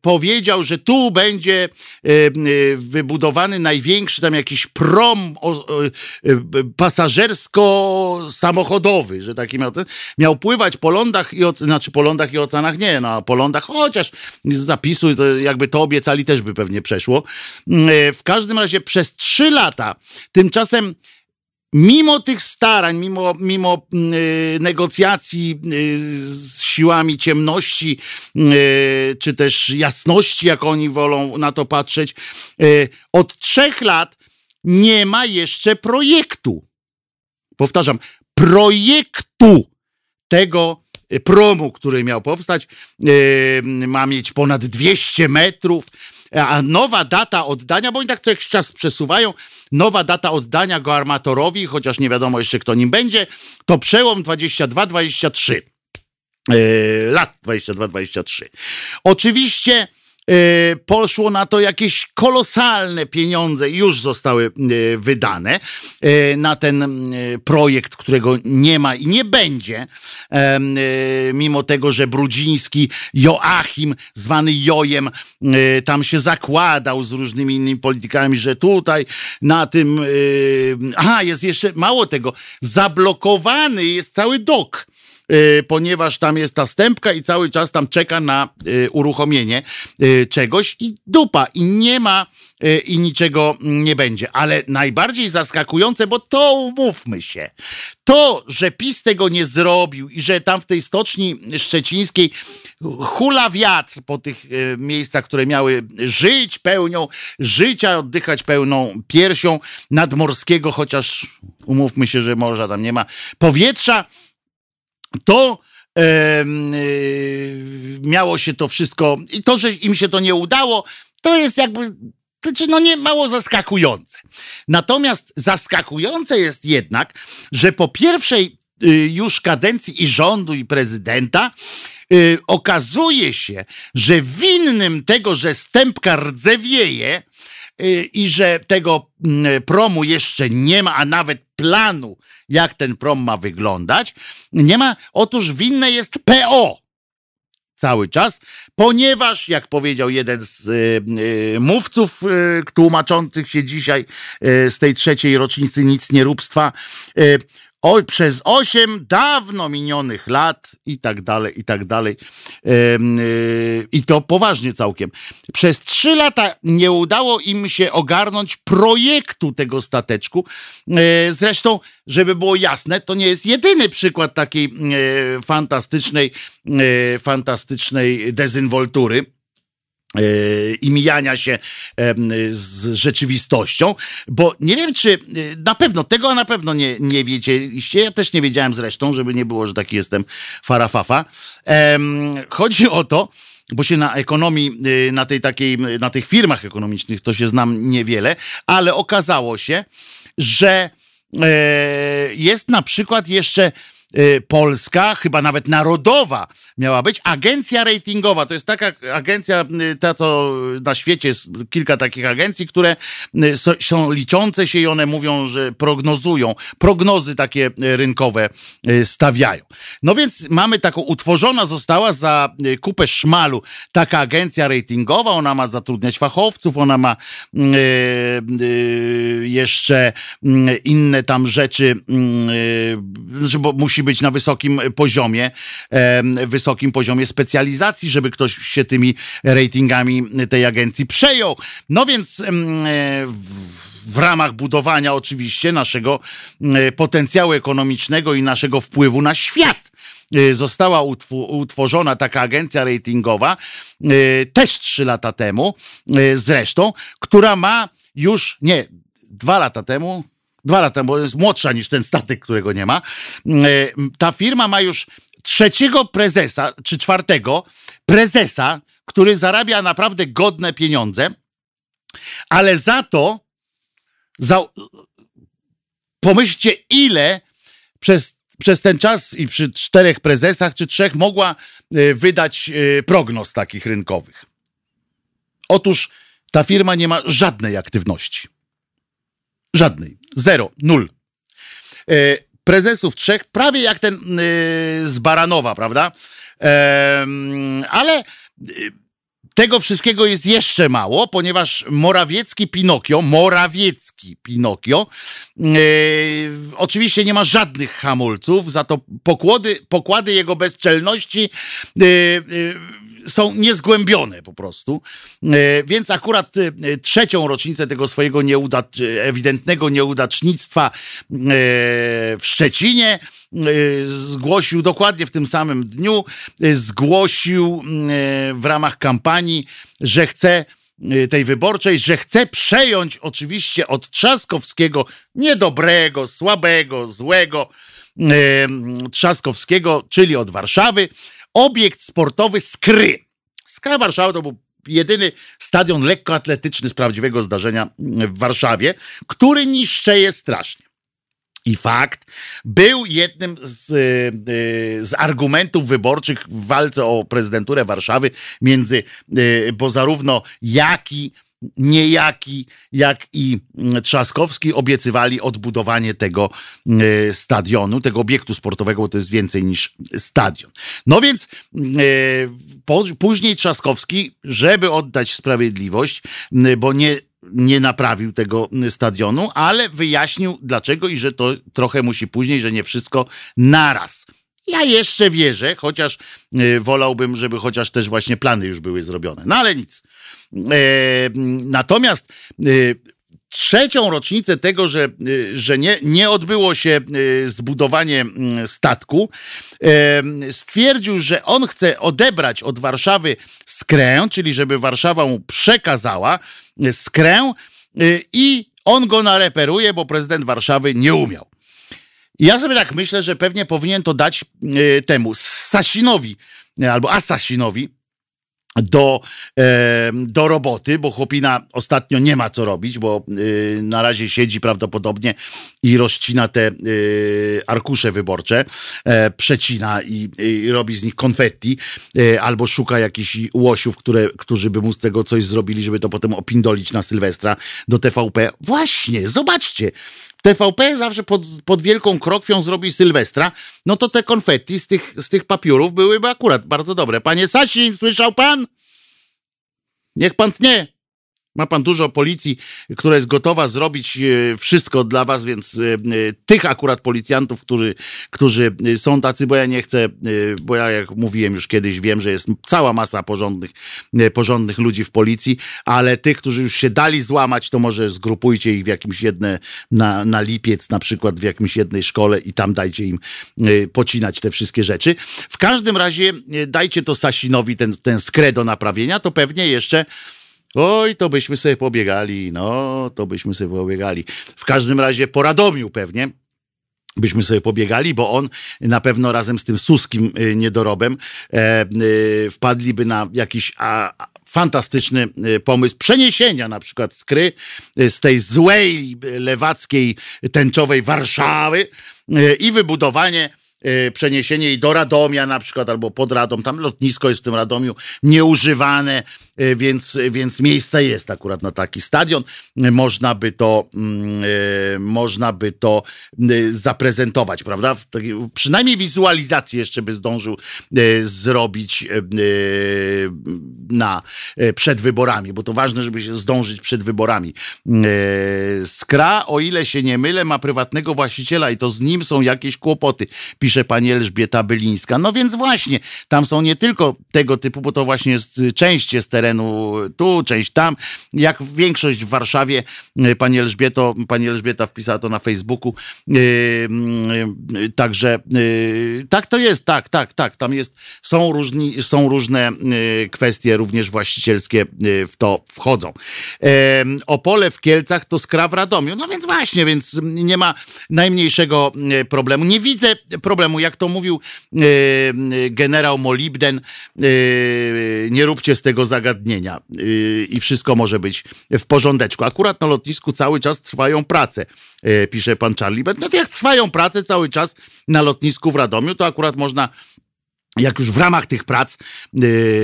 powiedział, że tu będzie wybudowany największy tam jakiś prom pasażersko-samochodowy, że taki miał, miał pływać po lądach i znaczy po lądach i oceanach nie, no po lądach chociaż z zapisu to jakby to obiecali też by pewnie przeszło. W każdym razie przez trzy lata tymczasem mimo tych starań, mimo, mimo y, negocjacji y, z siłami ciemności, y, czy też jasności, jak oni wolą na to patrzeć, od trzech lat nie ma jeszcze projektu. Powtarzam, projektu tego promu, który miał powstać. Ma mieć ponad 200 metrów a nowa data oddania, bo oni tak co czas przesuwają, nowa data oddania go armatorowi, chociaż nie wiadomo jeszcze kto nim będzie, to przełom 22-23. Yy, lat 22-23. Oczywiście E, poszło na to jakieś kolosalne pieniądze, już zostały e, wydane e, na ten projekt, którego nie ma i nie będzie, mimo tego, że Brudziński, Joachim, zwany Jojem, tam się zakładał z różnymi innymi politykami, że tutaj na tym, aha, jest jeszcze, mało tego, zablokowany jest cały dok Y, ponieważ tam jest ta stępka i cały czas tam czeka na y, uruchomienie y, czegoś i dupa i nie ma i niczego nie będzie. Ale najbardziej zaskakujące, bo to umówmy się, to, że PiS tego nie zrobił i że tam w tej stoczni szczecińskiej hula wiatr po tych miejscach, które miały żyć pełnią życia, oddychać pełną piersią nadmorskiego, chociaż umówmy się, że morza tam nie ma, powietrza, to e, miało się to wszystko i to, że im się to nie udało, to jest jakby znaczy, no nie mało zaskakujące. Natomiast zaskakujące jest jednak, że po pierwszej y, już kadencji i rządu, i prezydenta, y, okazuje się, że winnym tego, że stępka rdzewieje, i że tego mm, promu jeszcze nie ma, a nawet planu, jak ten prom ma wyglądać, nie ma. Otóż winne jest PO cały czas, ponieważ, jak powiedział jeden z y, y, mówców y, tłumaczących się dzisiaj y, z tej trzeciej rocznicy nic nieróbstwa, y, o, przez osiem dawno minionych lat i tak dalej, i tak dalej. Yy, I to poważnie całkiem. Przez trzy lata nie udało im się ogarnąć projektu tego stateczku. Yy, zresztą, żeby było jasne, to nie jest jedyny przykład takiej yy, fantastycznej, fantastycznej dezynwoltury i mijania się z rzeczywistością, bo nie wiem, czy na pewno, tego na pewno nie, nie wiedzieliście, ja też nie wiedziałem zresztą, żeby nie było, że taki jestem farafafa. Chodzi o to, bo się na ekonomii, na tej takiej, na tych firmach ekonomicznych to się znam niewiele, ale okazało się, że e, jest na przykład jeszcze polska, chyba nawet narodowa miała być, agencja ratingowa. To jest taka agencja, y, ta co na świecie jest kilka takich agencji, które y, są liczące się i one mówią, że prognozują, prognozy takie rynkowe stawiają. No więc mamy taką, utworzona została za kupę szmalu taka agencja ratingowa, ona ma zatrudniać fachowców, ona ma jeszcze inne tam rzeczy, znaczy, bo musi być na wysokim poziomie, wysokim poziomie specjalizacji, żeby ktoś się tymi ratingami tej agencji przejął. No więc w ramach budowania oczywiście naszego potencjału ekonomicznego i naszego wpływu na świat e, została utworzona taka agencja ratingowa, e, też trzy lata temu e, zresztą, która ma już, nie, dwa lata temu, dwa lata bo jest młodsza niż ten statek, którego nie ma. E, ta firma ma już trzeciego prezesa, czy czwartego prezesa, który zarabia naprawdę godne pieniądze, ale za to za, pomyślcie, ile przez, przez ten czas i przy czterech prezesach czy trzech mogła e, wydać e, prognoz takich rynkowych. Otóż ta firma nie ma żadnej aktywności. Żadnej. Zero. Nul. E, prezesów trzech, prawie jak ten e, z Baranowa, prawda? E, ale tego wszystkiego jest jeszcze mało, ponieważ Morawiecki Pinokio, Morawiecki Pinokio, e, oczywiście nie ma żadnych hamulców, za to pokłady, pokłady jego bezczelności e, są niezgłębione po prostu. E, więc akurat e, trzecią rocznicę tego swojego nieudacz, ewidentnego nieudacznictwa e, w Szczecinie zgłosił dokładnie w tym samym dniu, zgłosił w ramach kampanii, że chce tej wyborczej, że chce przejąć oczywiście od Trzaskowskiego niedobrego, słabego, złego Trzaskowskiego, czyli od Warszawy, obiekt sportowy Skry. Skra Warszawa to był jedyny stadion lekkoatletyczny z prawdziwego zdarzenia w Warszawie, który niszczeje strasznie. I fakt był jednym z, e, z argumentów wyborczych w walce o prezydenturę Warszawy między, e, bo zarówno Jaki, niejaki, jak i mm, Trzaskowski obiecywali odbudowanie tego e, stadionu, tego obiektu sportowego, bo to jest więcej niż stadion. No więc później Trzaskowski, żeby oddać sprawiedliwość, bo nie nie naprawił tego stadionu, ale wyjaśnił dlaczego i że to trochę musi później, że nie wszystko naraz. Ja jeszcze wierzę, chociaż e, wolałbym, żeby chociaż też właśnie plany już były zrobione. No ale nic. E, natomiast e, trzecią rocznicę tego, że, że nie, nie odbyło się zbudowanie statku, stwierdził, że on chce odebrać od Warszawy skrę, czyli żeby Warszawa mu przekazała skrę i on go nareperuje, bo prezydent Warszawy nie umiał. Ja sobie tak myślę, że pewnie powinien to dać y, temu Sasinowi albo Asasinowi, do, e, do roboty, bo chłopina ostatnio nie ma co robić, bo e, na razie siedzi prawdopodobnie i rozcina te e, arkusze wyborcze, e, przecina i, robi z nich konfetti, e, albo szuka jakichś łosiów, które, którzy by mu z tego coś zrobili, żeby to potem opindolić na Sylwestra do TVP. Właśnie, zobaczcie, TVP zawsze pod, pod wielką krokwią zrobi Sylwestra, no to te konfetti z tych, z tych papiurów byłyby akurat bardzo dobre. Panie Sasin, słyszał pan? Niech pan tnie. Ma pan dużo policji, która jest gotowa zrobić e, wszystko dla was, więc e, e, tych akurat policjantów, którzy, którzy są tacy, bo ja nie chcę, bo ja jak mówiłem już kiedyś, wiem, że jest cała masa porządnych, porządnych ludzi w policji, ale tych, którzy już się dali złamać, to może zgrupujcie ich w jakimś jedne, na, na lipiec na przykład w jakimś jednej szkole i tam dajcie im pocinać te wszystkie rzeczy. W każdym razie dajcie to Sasinowi ten, ten skrę do naprawienia, to pewnie jeszcze Oj, to byśmy sobie pobiegali, no, to byśmy sobie pobiegali. W każdym razie po Radomiu pewnie byśmy sobie pobiegali, bo on na pewno razem z tym suskim y, niedorobem e, y, wpadliby na jakiś a, fantastyczny y, pomysł przeniesienia na przykład skry z tej złej, lewackiej, tęczowej Warszawy i wybudowanie przeniesienie jej do Radomia na przykład, albo pod Radom, tam lotnisko jest w tym Radomiu nieużywane, więc, więc miejsce jest akurat na taki stadion. Można by to, mm, można by to zaprezentować, prawda? Przynajmniej wizualizację jeszcze by zdążył zrobić na, przed wyborami, bo to ważne, żeby się zdążyć przed wyborami. Skra, o ile się nie mylę, ma prywatnego właściciela i to z nim są jakieś kłopoty. Pisze pani Elżbieta Bylińska. No więc właśnie, tam są nie tylko tego typu, bo to właśnie jest część jest terenu tu, część tam. Jak większość w Warszawie, y, pani, Elżbieto, pani Elżbieta wpisała to na Facebooku. Yy, yy, także yy, tak to jest, tak, tak, tak. Tam jest, są, różni, są różne kwestie również właścicielskie w to wchodzą. Opole w Kielcach to skra w Radomiu. No więc właśnie, więc nie ma najmniejszego problemu. Nie widzę problemu. Jak to mówił e, generał Molibden, e, nie róbcie z tego zagadnienia e, i wszystko może być w porządeczku. Akurat na lotnisku cały czas trwają prace, pisze pan Charlie. No to jak trwają prace cały czas na lotnisku w Radomiu, to akurat można jak już w ramach tych prac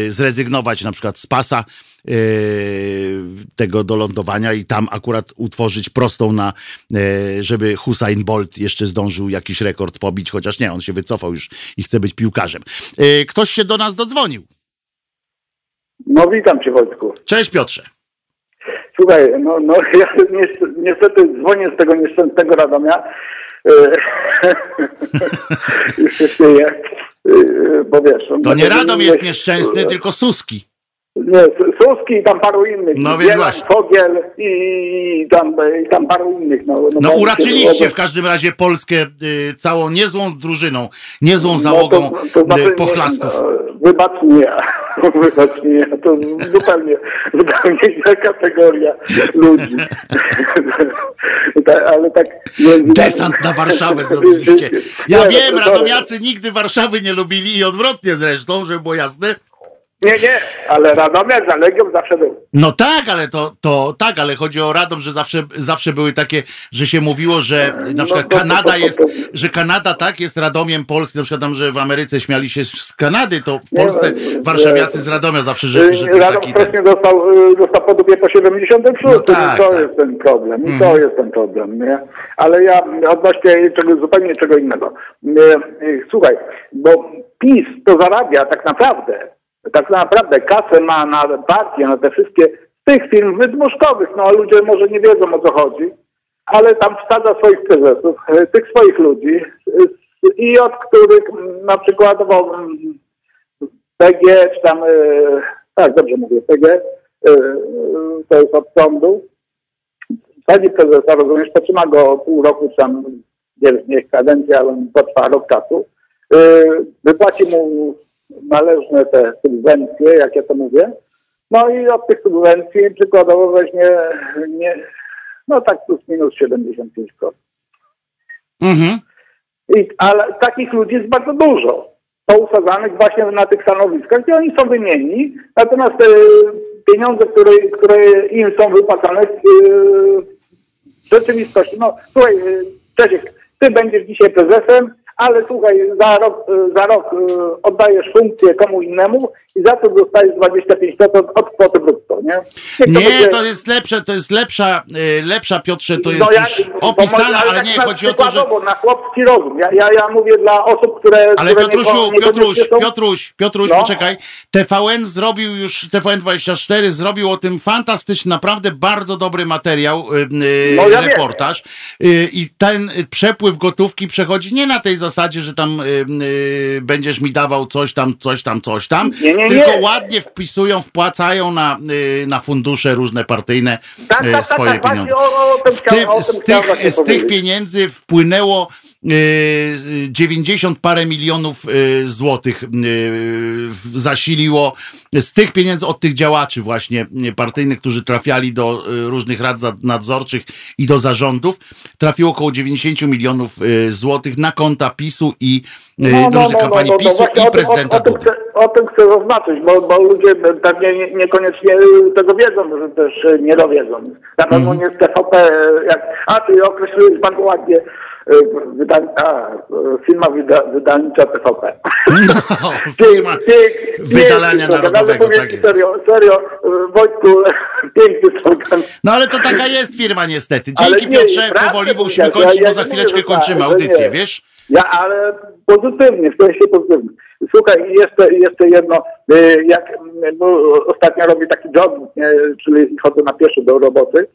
zrezygnować na przykład z pasa, E, tego do lądowania i tam akurat utworzyć prostą na, e, żeby Hussein Bolt jeszcze zdążył jakiś rekord pobić, chociaż nie, on się wycofał już i chce być piłkarzem. E, ktoś się do nas dodzwonił. No witam Cię Wojtku. Cześć Piotrze. Słuchaj, no, no ja ni- niestety dzwonię z tego nieszczęsnego Radomia. E, Już się śmieję, e, bo wiesz... To nie Radom jest nieszczęsny, tylko Suski. Nie, Suski i tam paru innych. No więc właśnie. Fogiel i, tam, i tam paru innych. No, No bo- uraczyliście w każdym razie Polskę y, całą niezłą drużyną, niezłą załogą No to, to znaczy, y, pochlastów. no, Wybacz nie, to zupełnie, zupełnie inna kategoria ludzi. Ta- Ale tak... Desant na Warszawę zrobiliście. Ja no, wiem, to- radomiacy nigdy Warszawy nie lubili i odwrotnie zresztą, żeby było jasne. Nie, nie, ale Radomiak za Legią zawsze był. No tak, ale to, to tak, ale chodzi o Radom, że zawsze, zawsze były takie, że się mówiło, że na przykład to- to- Kanada to- to- jest, to- że Kanada tak jest Radomiem Polski, na przykład tam, że w Ameryce śmiali się z Kanady, to w Nie, Polsce no, warszawiacy nie. z Radomia zawsze, że, że to jest Radom taki wcześniej dostał, y, dostał po dupie po 76, No tak, to tak. jest ten problem, i to Mhm. jest ten problem, nie? Ale ja odnośnie czego, zupełnie czego innego. Nie, y, Słuchaj, bo PiS to zarabia tak naprawdę, tak naprawdę kasę ma na partię, na te wszystkie z tych firm wydmuszkowych, no ludzie może nie wiedzą o co chodzi, ale tam wsadza swoich prezesów, y, tych swoich ludzi y, i od których na przykładowo mm, PG, czy tam, e, tak dobrze mówię, PG, e, e, to jest od sądu. Wsadzi prezesa, rozumiesz, potrzyma go pół roku, czy tam, nie wiem, kadencja, ale potrwa rok czasu. E, wypłaci mu należne te subwencje, jak ja to mówię. No i od tych subwencji przykładowo weźmie, nie, no tak plus minus 75%. Mhm. I, ale takich ludzi jest bardzo dużo. Pousadzanych właśnie na tych stanowiskach, gdzie oni są wymienni, natomiast e, pieniądze, które, które im są wypłacane e, w rzeczywistości, no słuchaj, e, Czesiek, ty będziesz dzisiaj prezesem, ale słuchaj, za rok, e, za rok e, oddajesz funkcję komu innemu i za to dostajesz 25% od kwoty brutto, nie? Nie, będzie- to jest lepsze, to jest lepsza, y, lepsza Piotrze, to jest no ja- opisane, może- ale tak nie, chodzi o to, że... Na chłopski rozum. Ja, ja, ja mówię dla osób, które... Ale które Piotrusiu, nie, nie Piotruś, są- Piotruś, Piotruś, No. poczekaj. TVN zrobił już, TVN24 zrobił o tym fantastyczny, naprawdę bardzo dobry materiał, y, y, No ja reportaż. Y, I ten przepływ gotówki przechodzi nie na tej zasadzie, że tam y, y, będziesz mi dawał coś tam, coś tam, coś tam, Nie, nie, tylko nie. ładnie wpisują, wpłacają na, y, na fundusze różne partyjne Tak, y, tak, tak, swoje tak, pieniądze. o, o tym z, tych, z pieniędzy wpłynęło 90 parę milionów e, złotych w- zasiliło z tych pieniędzy od tych działaczy właśnie partyjnych, którzy trafiali do różnych rad nadzorczych i do zarządów, trafiło około 90 milionów złotych na konta PiSu i e, do różnych kampanii to PiSu właśnie i o tym- prezydenta o, o, tym chcę, o tym chcę zaznaczyć, bo, bo ludzie pewnie nie, niekoniecznie tego wiedzą, że też nie dowiedzą. Na pewno Mhm. nie z TVP, jak, a ty określiłeś bardzo ładnie e, wydań, a, firma wyda, wydawnicza TVP. No, firma wydalania narodowego, powiem tak jest. Serio, serio, e, Wojtku, piękny slogan. No ale to taka jest firma niestety. Dzięki nie, Piotrze, powoli musimy powiedziałeś. kończyć, Ja- bo za chwileczkę kończymy audycję, nie. wiesz? Ja, ale pozytywnie, w sensie pozytywnym. Słuchaj, jeszcze, jeszcze jedno, y, jak y, no, ostatnio robię taki nie, czyli chodzę na pieszo do roboty,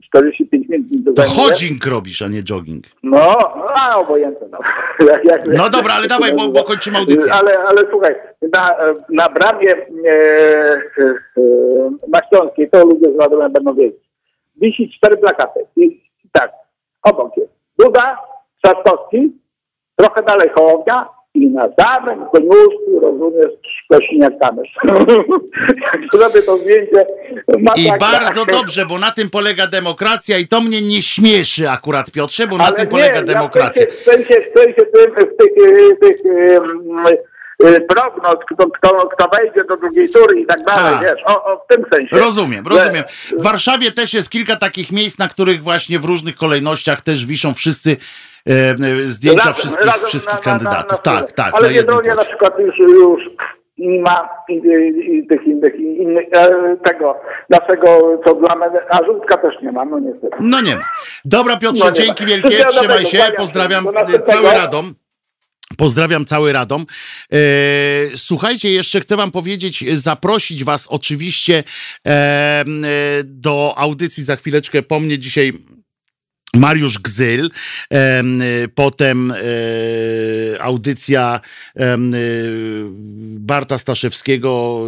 45 minut mi To zajmuje. robisz, a nie jogging. No, a obojętne. No, jak, jak, No dobra, ale dawaj, bo- bo kończymy audycję. Ale, ale słuchaj, na, na bramie e, e, na Śląskiej, to ludzie z Radomia będą wiedzieć, wisi cztery plakaty. I tak, obok jest Duda, Trzaskowski, trochę dalej Hołownia i na samym koniuszku, rozumiesz, Kosiniak-Kamysz. Jak zrobię to zdjęcie... I masakra. bardzo dobrze, bo na tym polega demokracja i to mnie nie śmieszy akurat, Piotrze, bo na Ale tym nie, polega ja demokracja. W sensie, w sensie, w tym, w tych, y, tych y, y, prognoz, kto, kto, kto wejdzie do drugiej tury i tak dalej, A. wiesz, o, o, w tym sensie. Rozumiem, rozumiem. W Warszawie też jest kilka takich miejsc, na których właśnie w różnych kolejnościach też wiszą wszyscy zdjęcia Razem- wszystkich, razem wszystkich na- kandydatów. na- na- tak, tak, Ale na Biedronia na przykład już, już nie ma tych innych, innych e, tego, naszego, co dla mnie, a Żółtka też nie ma, no niestety. No nie ma. Dobra Piotrze, No nie ma. dzięki wielkie, trzymaj się, pozdrawiam e, cały Radom. Pozdrawiam cały Radom. E, słuchajcie, jeszcze chcę wam powiedzieć, zaprosić was oczywiście e, e, do audycji za chwileczkę po mnie dzisiaj Mariusz Gzyl, potem e, audycja e, Barta Staszewskiego,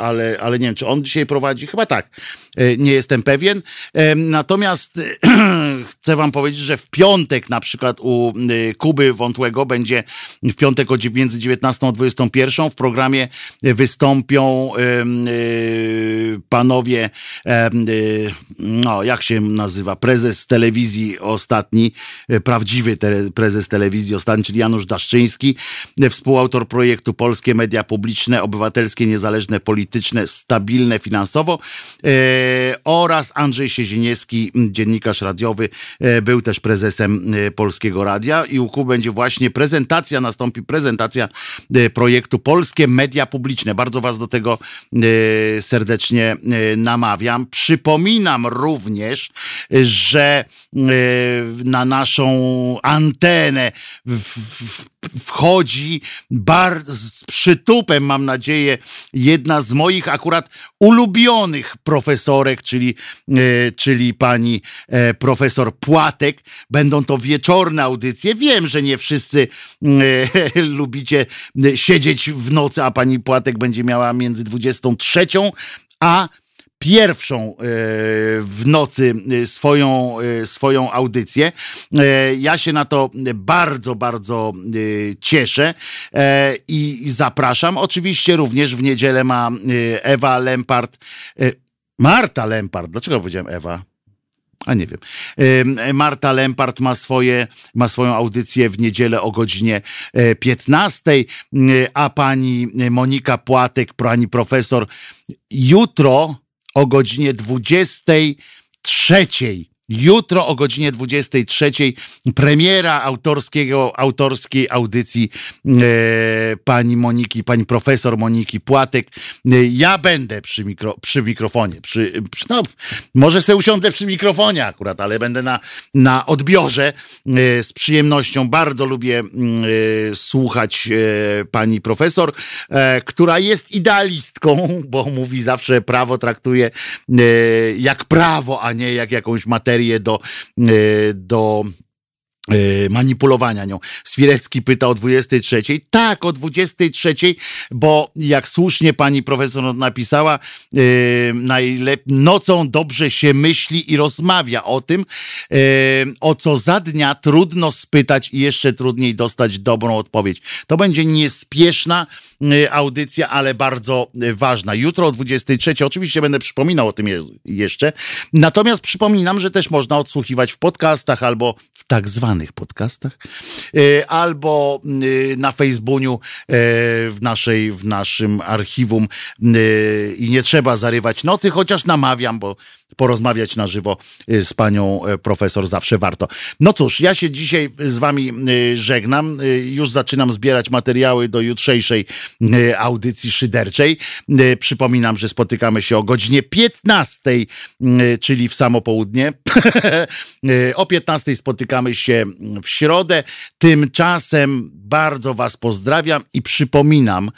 ale, ale nie wiem, czy on dzisiaj prowadzi, chyba tak, nie jestem pewien. Natomiast chcę wam powiedzieć, że w piątek na przykład u Kuby Wątłego będzie w piątek o między 19 a 21 w programie wystąpią panowie, no jak się nazywa, prezes telewizji ostatni, e, prawdziwy prezes telewizji ostatni, czyli Janusz Daszczyński, e, współautor projektu Polskie Media Publiczne, Obywatelskie, Niezależne, Polityczne, Stabilne finansowo e, oraz Andrzej Siezieniewski, dziennikarz radiowy, był też prezesem Polskiego Radia i u będzie właśnie prezentacja, nastąpi prezentacja projektu Polskie Media Publiczne. Bardzo Was do tego serdecznie namawiam. Przypominam również, że E, na naszą antenę wchodzi z przytupem, mam nadzieję, jedna z moich akurat ulubionych profesorek, czyli, e, czyli pani e, profesor Płatek. Będą to wieczorne audycje. Wiem, że nie wszyscy lubicie siedzieć w nocy, a pani Płatek będzie miała między 23 a pierwszą e, w nocy e, swoją, e, swoją audycję. Ja się na to bardzo, bardzo cieszę i zapraszam. Oczywiście również w niedzielę ma Ewa Lempart, Marta Lempart, dlaczego powiedziałem Ewa? A nie wiem. Marta Lempart ma, swoje, ma swoją audycję w niedzielę o godzinie 15, a pani Monika Płatek, pani profesor, jutro o godzinie 23. Jutro o godzinie 23 premiera autorskiego, autorskiej audycji e, pani Moniki, pani profesor Moniki Płatek. E, ja będę przy, mikro, przy mikrofonie. Przy, przy, no, może se usiądę przy mikrofonie akurat, ale będę na, na odbiorze e, z przyjemnością. Bardzo lubię e, słuchać e, pani profesor, e, która jest idealistką, bo mówi zawsze prawo traktuje jak prawo, a nie jak jakąś materię materię do, e, do manipulowania nią. Swirecki pyta o 23. Tak, o 23, bo jak słusznie pani profesor napisała, yy, najlep- nocą dobrze się myśli i rozmawia o tym, yy, o co za dnia trudno spytać i jeszcze trudniej dostać dobrą odpowiedź. To będzie niespieszna yy, audycja, ale bardzo ważna. Jutro o 23. Oczywiście będę przypominał o tym je- jeszcze. Natomiast przypominam, że też można odsłuchiwać w podcastach albo w tak zwanych podcastach, e, albo e, na Facebooku e, w, naszej, w naszym archiwum i nie trzeba zarywać nocy, chociaż namawiam, bo porozmawiać na żywo z panią profesor zawsze warto. No cóż, ja się dzisiaj z wami żegnam. Już zaczynam zbierać materiały do jutrzejszej audycji szyderczej. Przypominam, że spotykamy się o godzinie 15, czyli w samo południe. o 15 spotykamy się w środę. Tymczasem bardzo Was pozdrawiam i przypominam,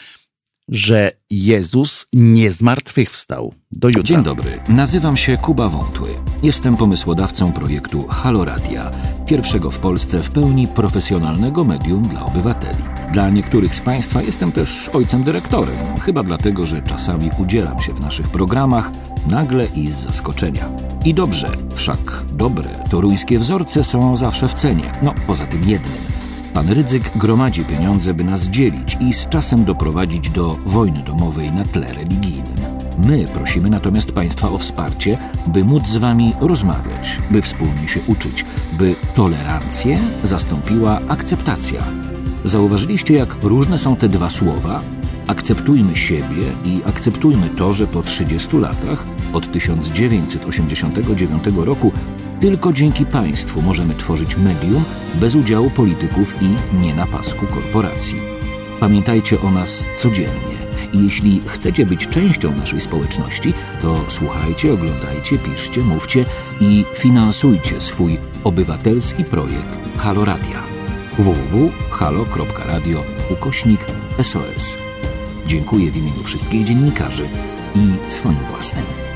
że Jezus nie zmartwychwstał. Do jutra. Dzień dobry, nazywam się Kuba Wątły. Jestem pomysłodawcą projektu Halo Radia, pierwszego w Polsce w pełni profesjonalnego medium dla obywateli. Dla niektórych z Państwa jestem też ojcem dyrektorem, chyba dlatego, że czasami udzielam się w naszych programach nagle i z zaskoczenia. I dobrze, wszak dobre toruńskie wzorce są zawsze w cenie, no poza tym jednym – Pan Rydzyk gromadzi pieniądze, by nas dzielić i z czasem doprowadzić do wojny domowej na tle religijnym. My prosimy natomiast Państwa o wsparcie, by móc z Wami rozmawiać, by wspólnie się uczyć, by tolerancję zastąpiła akceptacja. Zauważyliście, jak różne są te dwa słowa? Akceptujmy siebie i akceptujmy to, że po 30 latach, od 1989 roku, tylko dzięki państwu możemy tworzyć medium bez udziału polityków i nie na pasku korporacji. Pamiętajcie o nas codziennie. I jeśli chcecie być częścią naszej społeczności, to słuchajcie, oglądajcie, piszcie, mówcie i finansujcie swój obywatelski projekt Halo Radia. www.halo.radio ukośnik SOS. Dziękuję w imieniu wszystkich dziennikarzy i swoim własnym.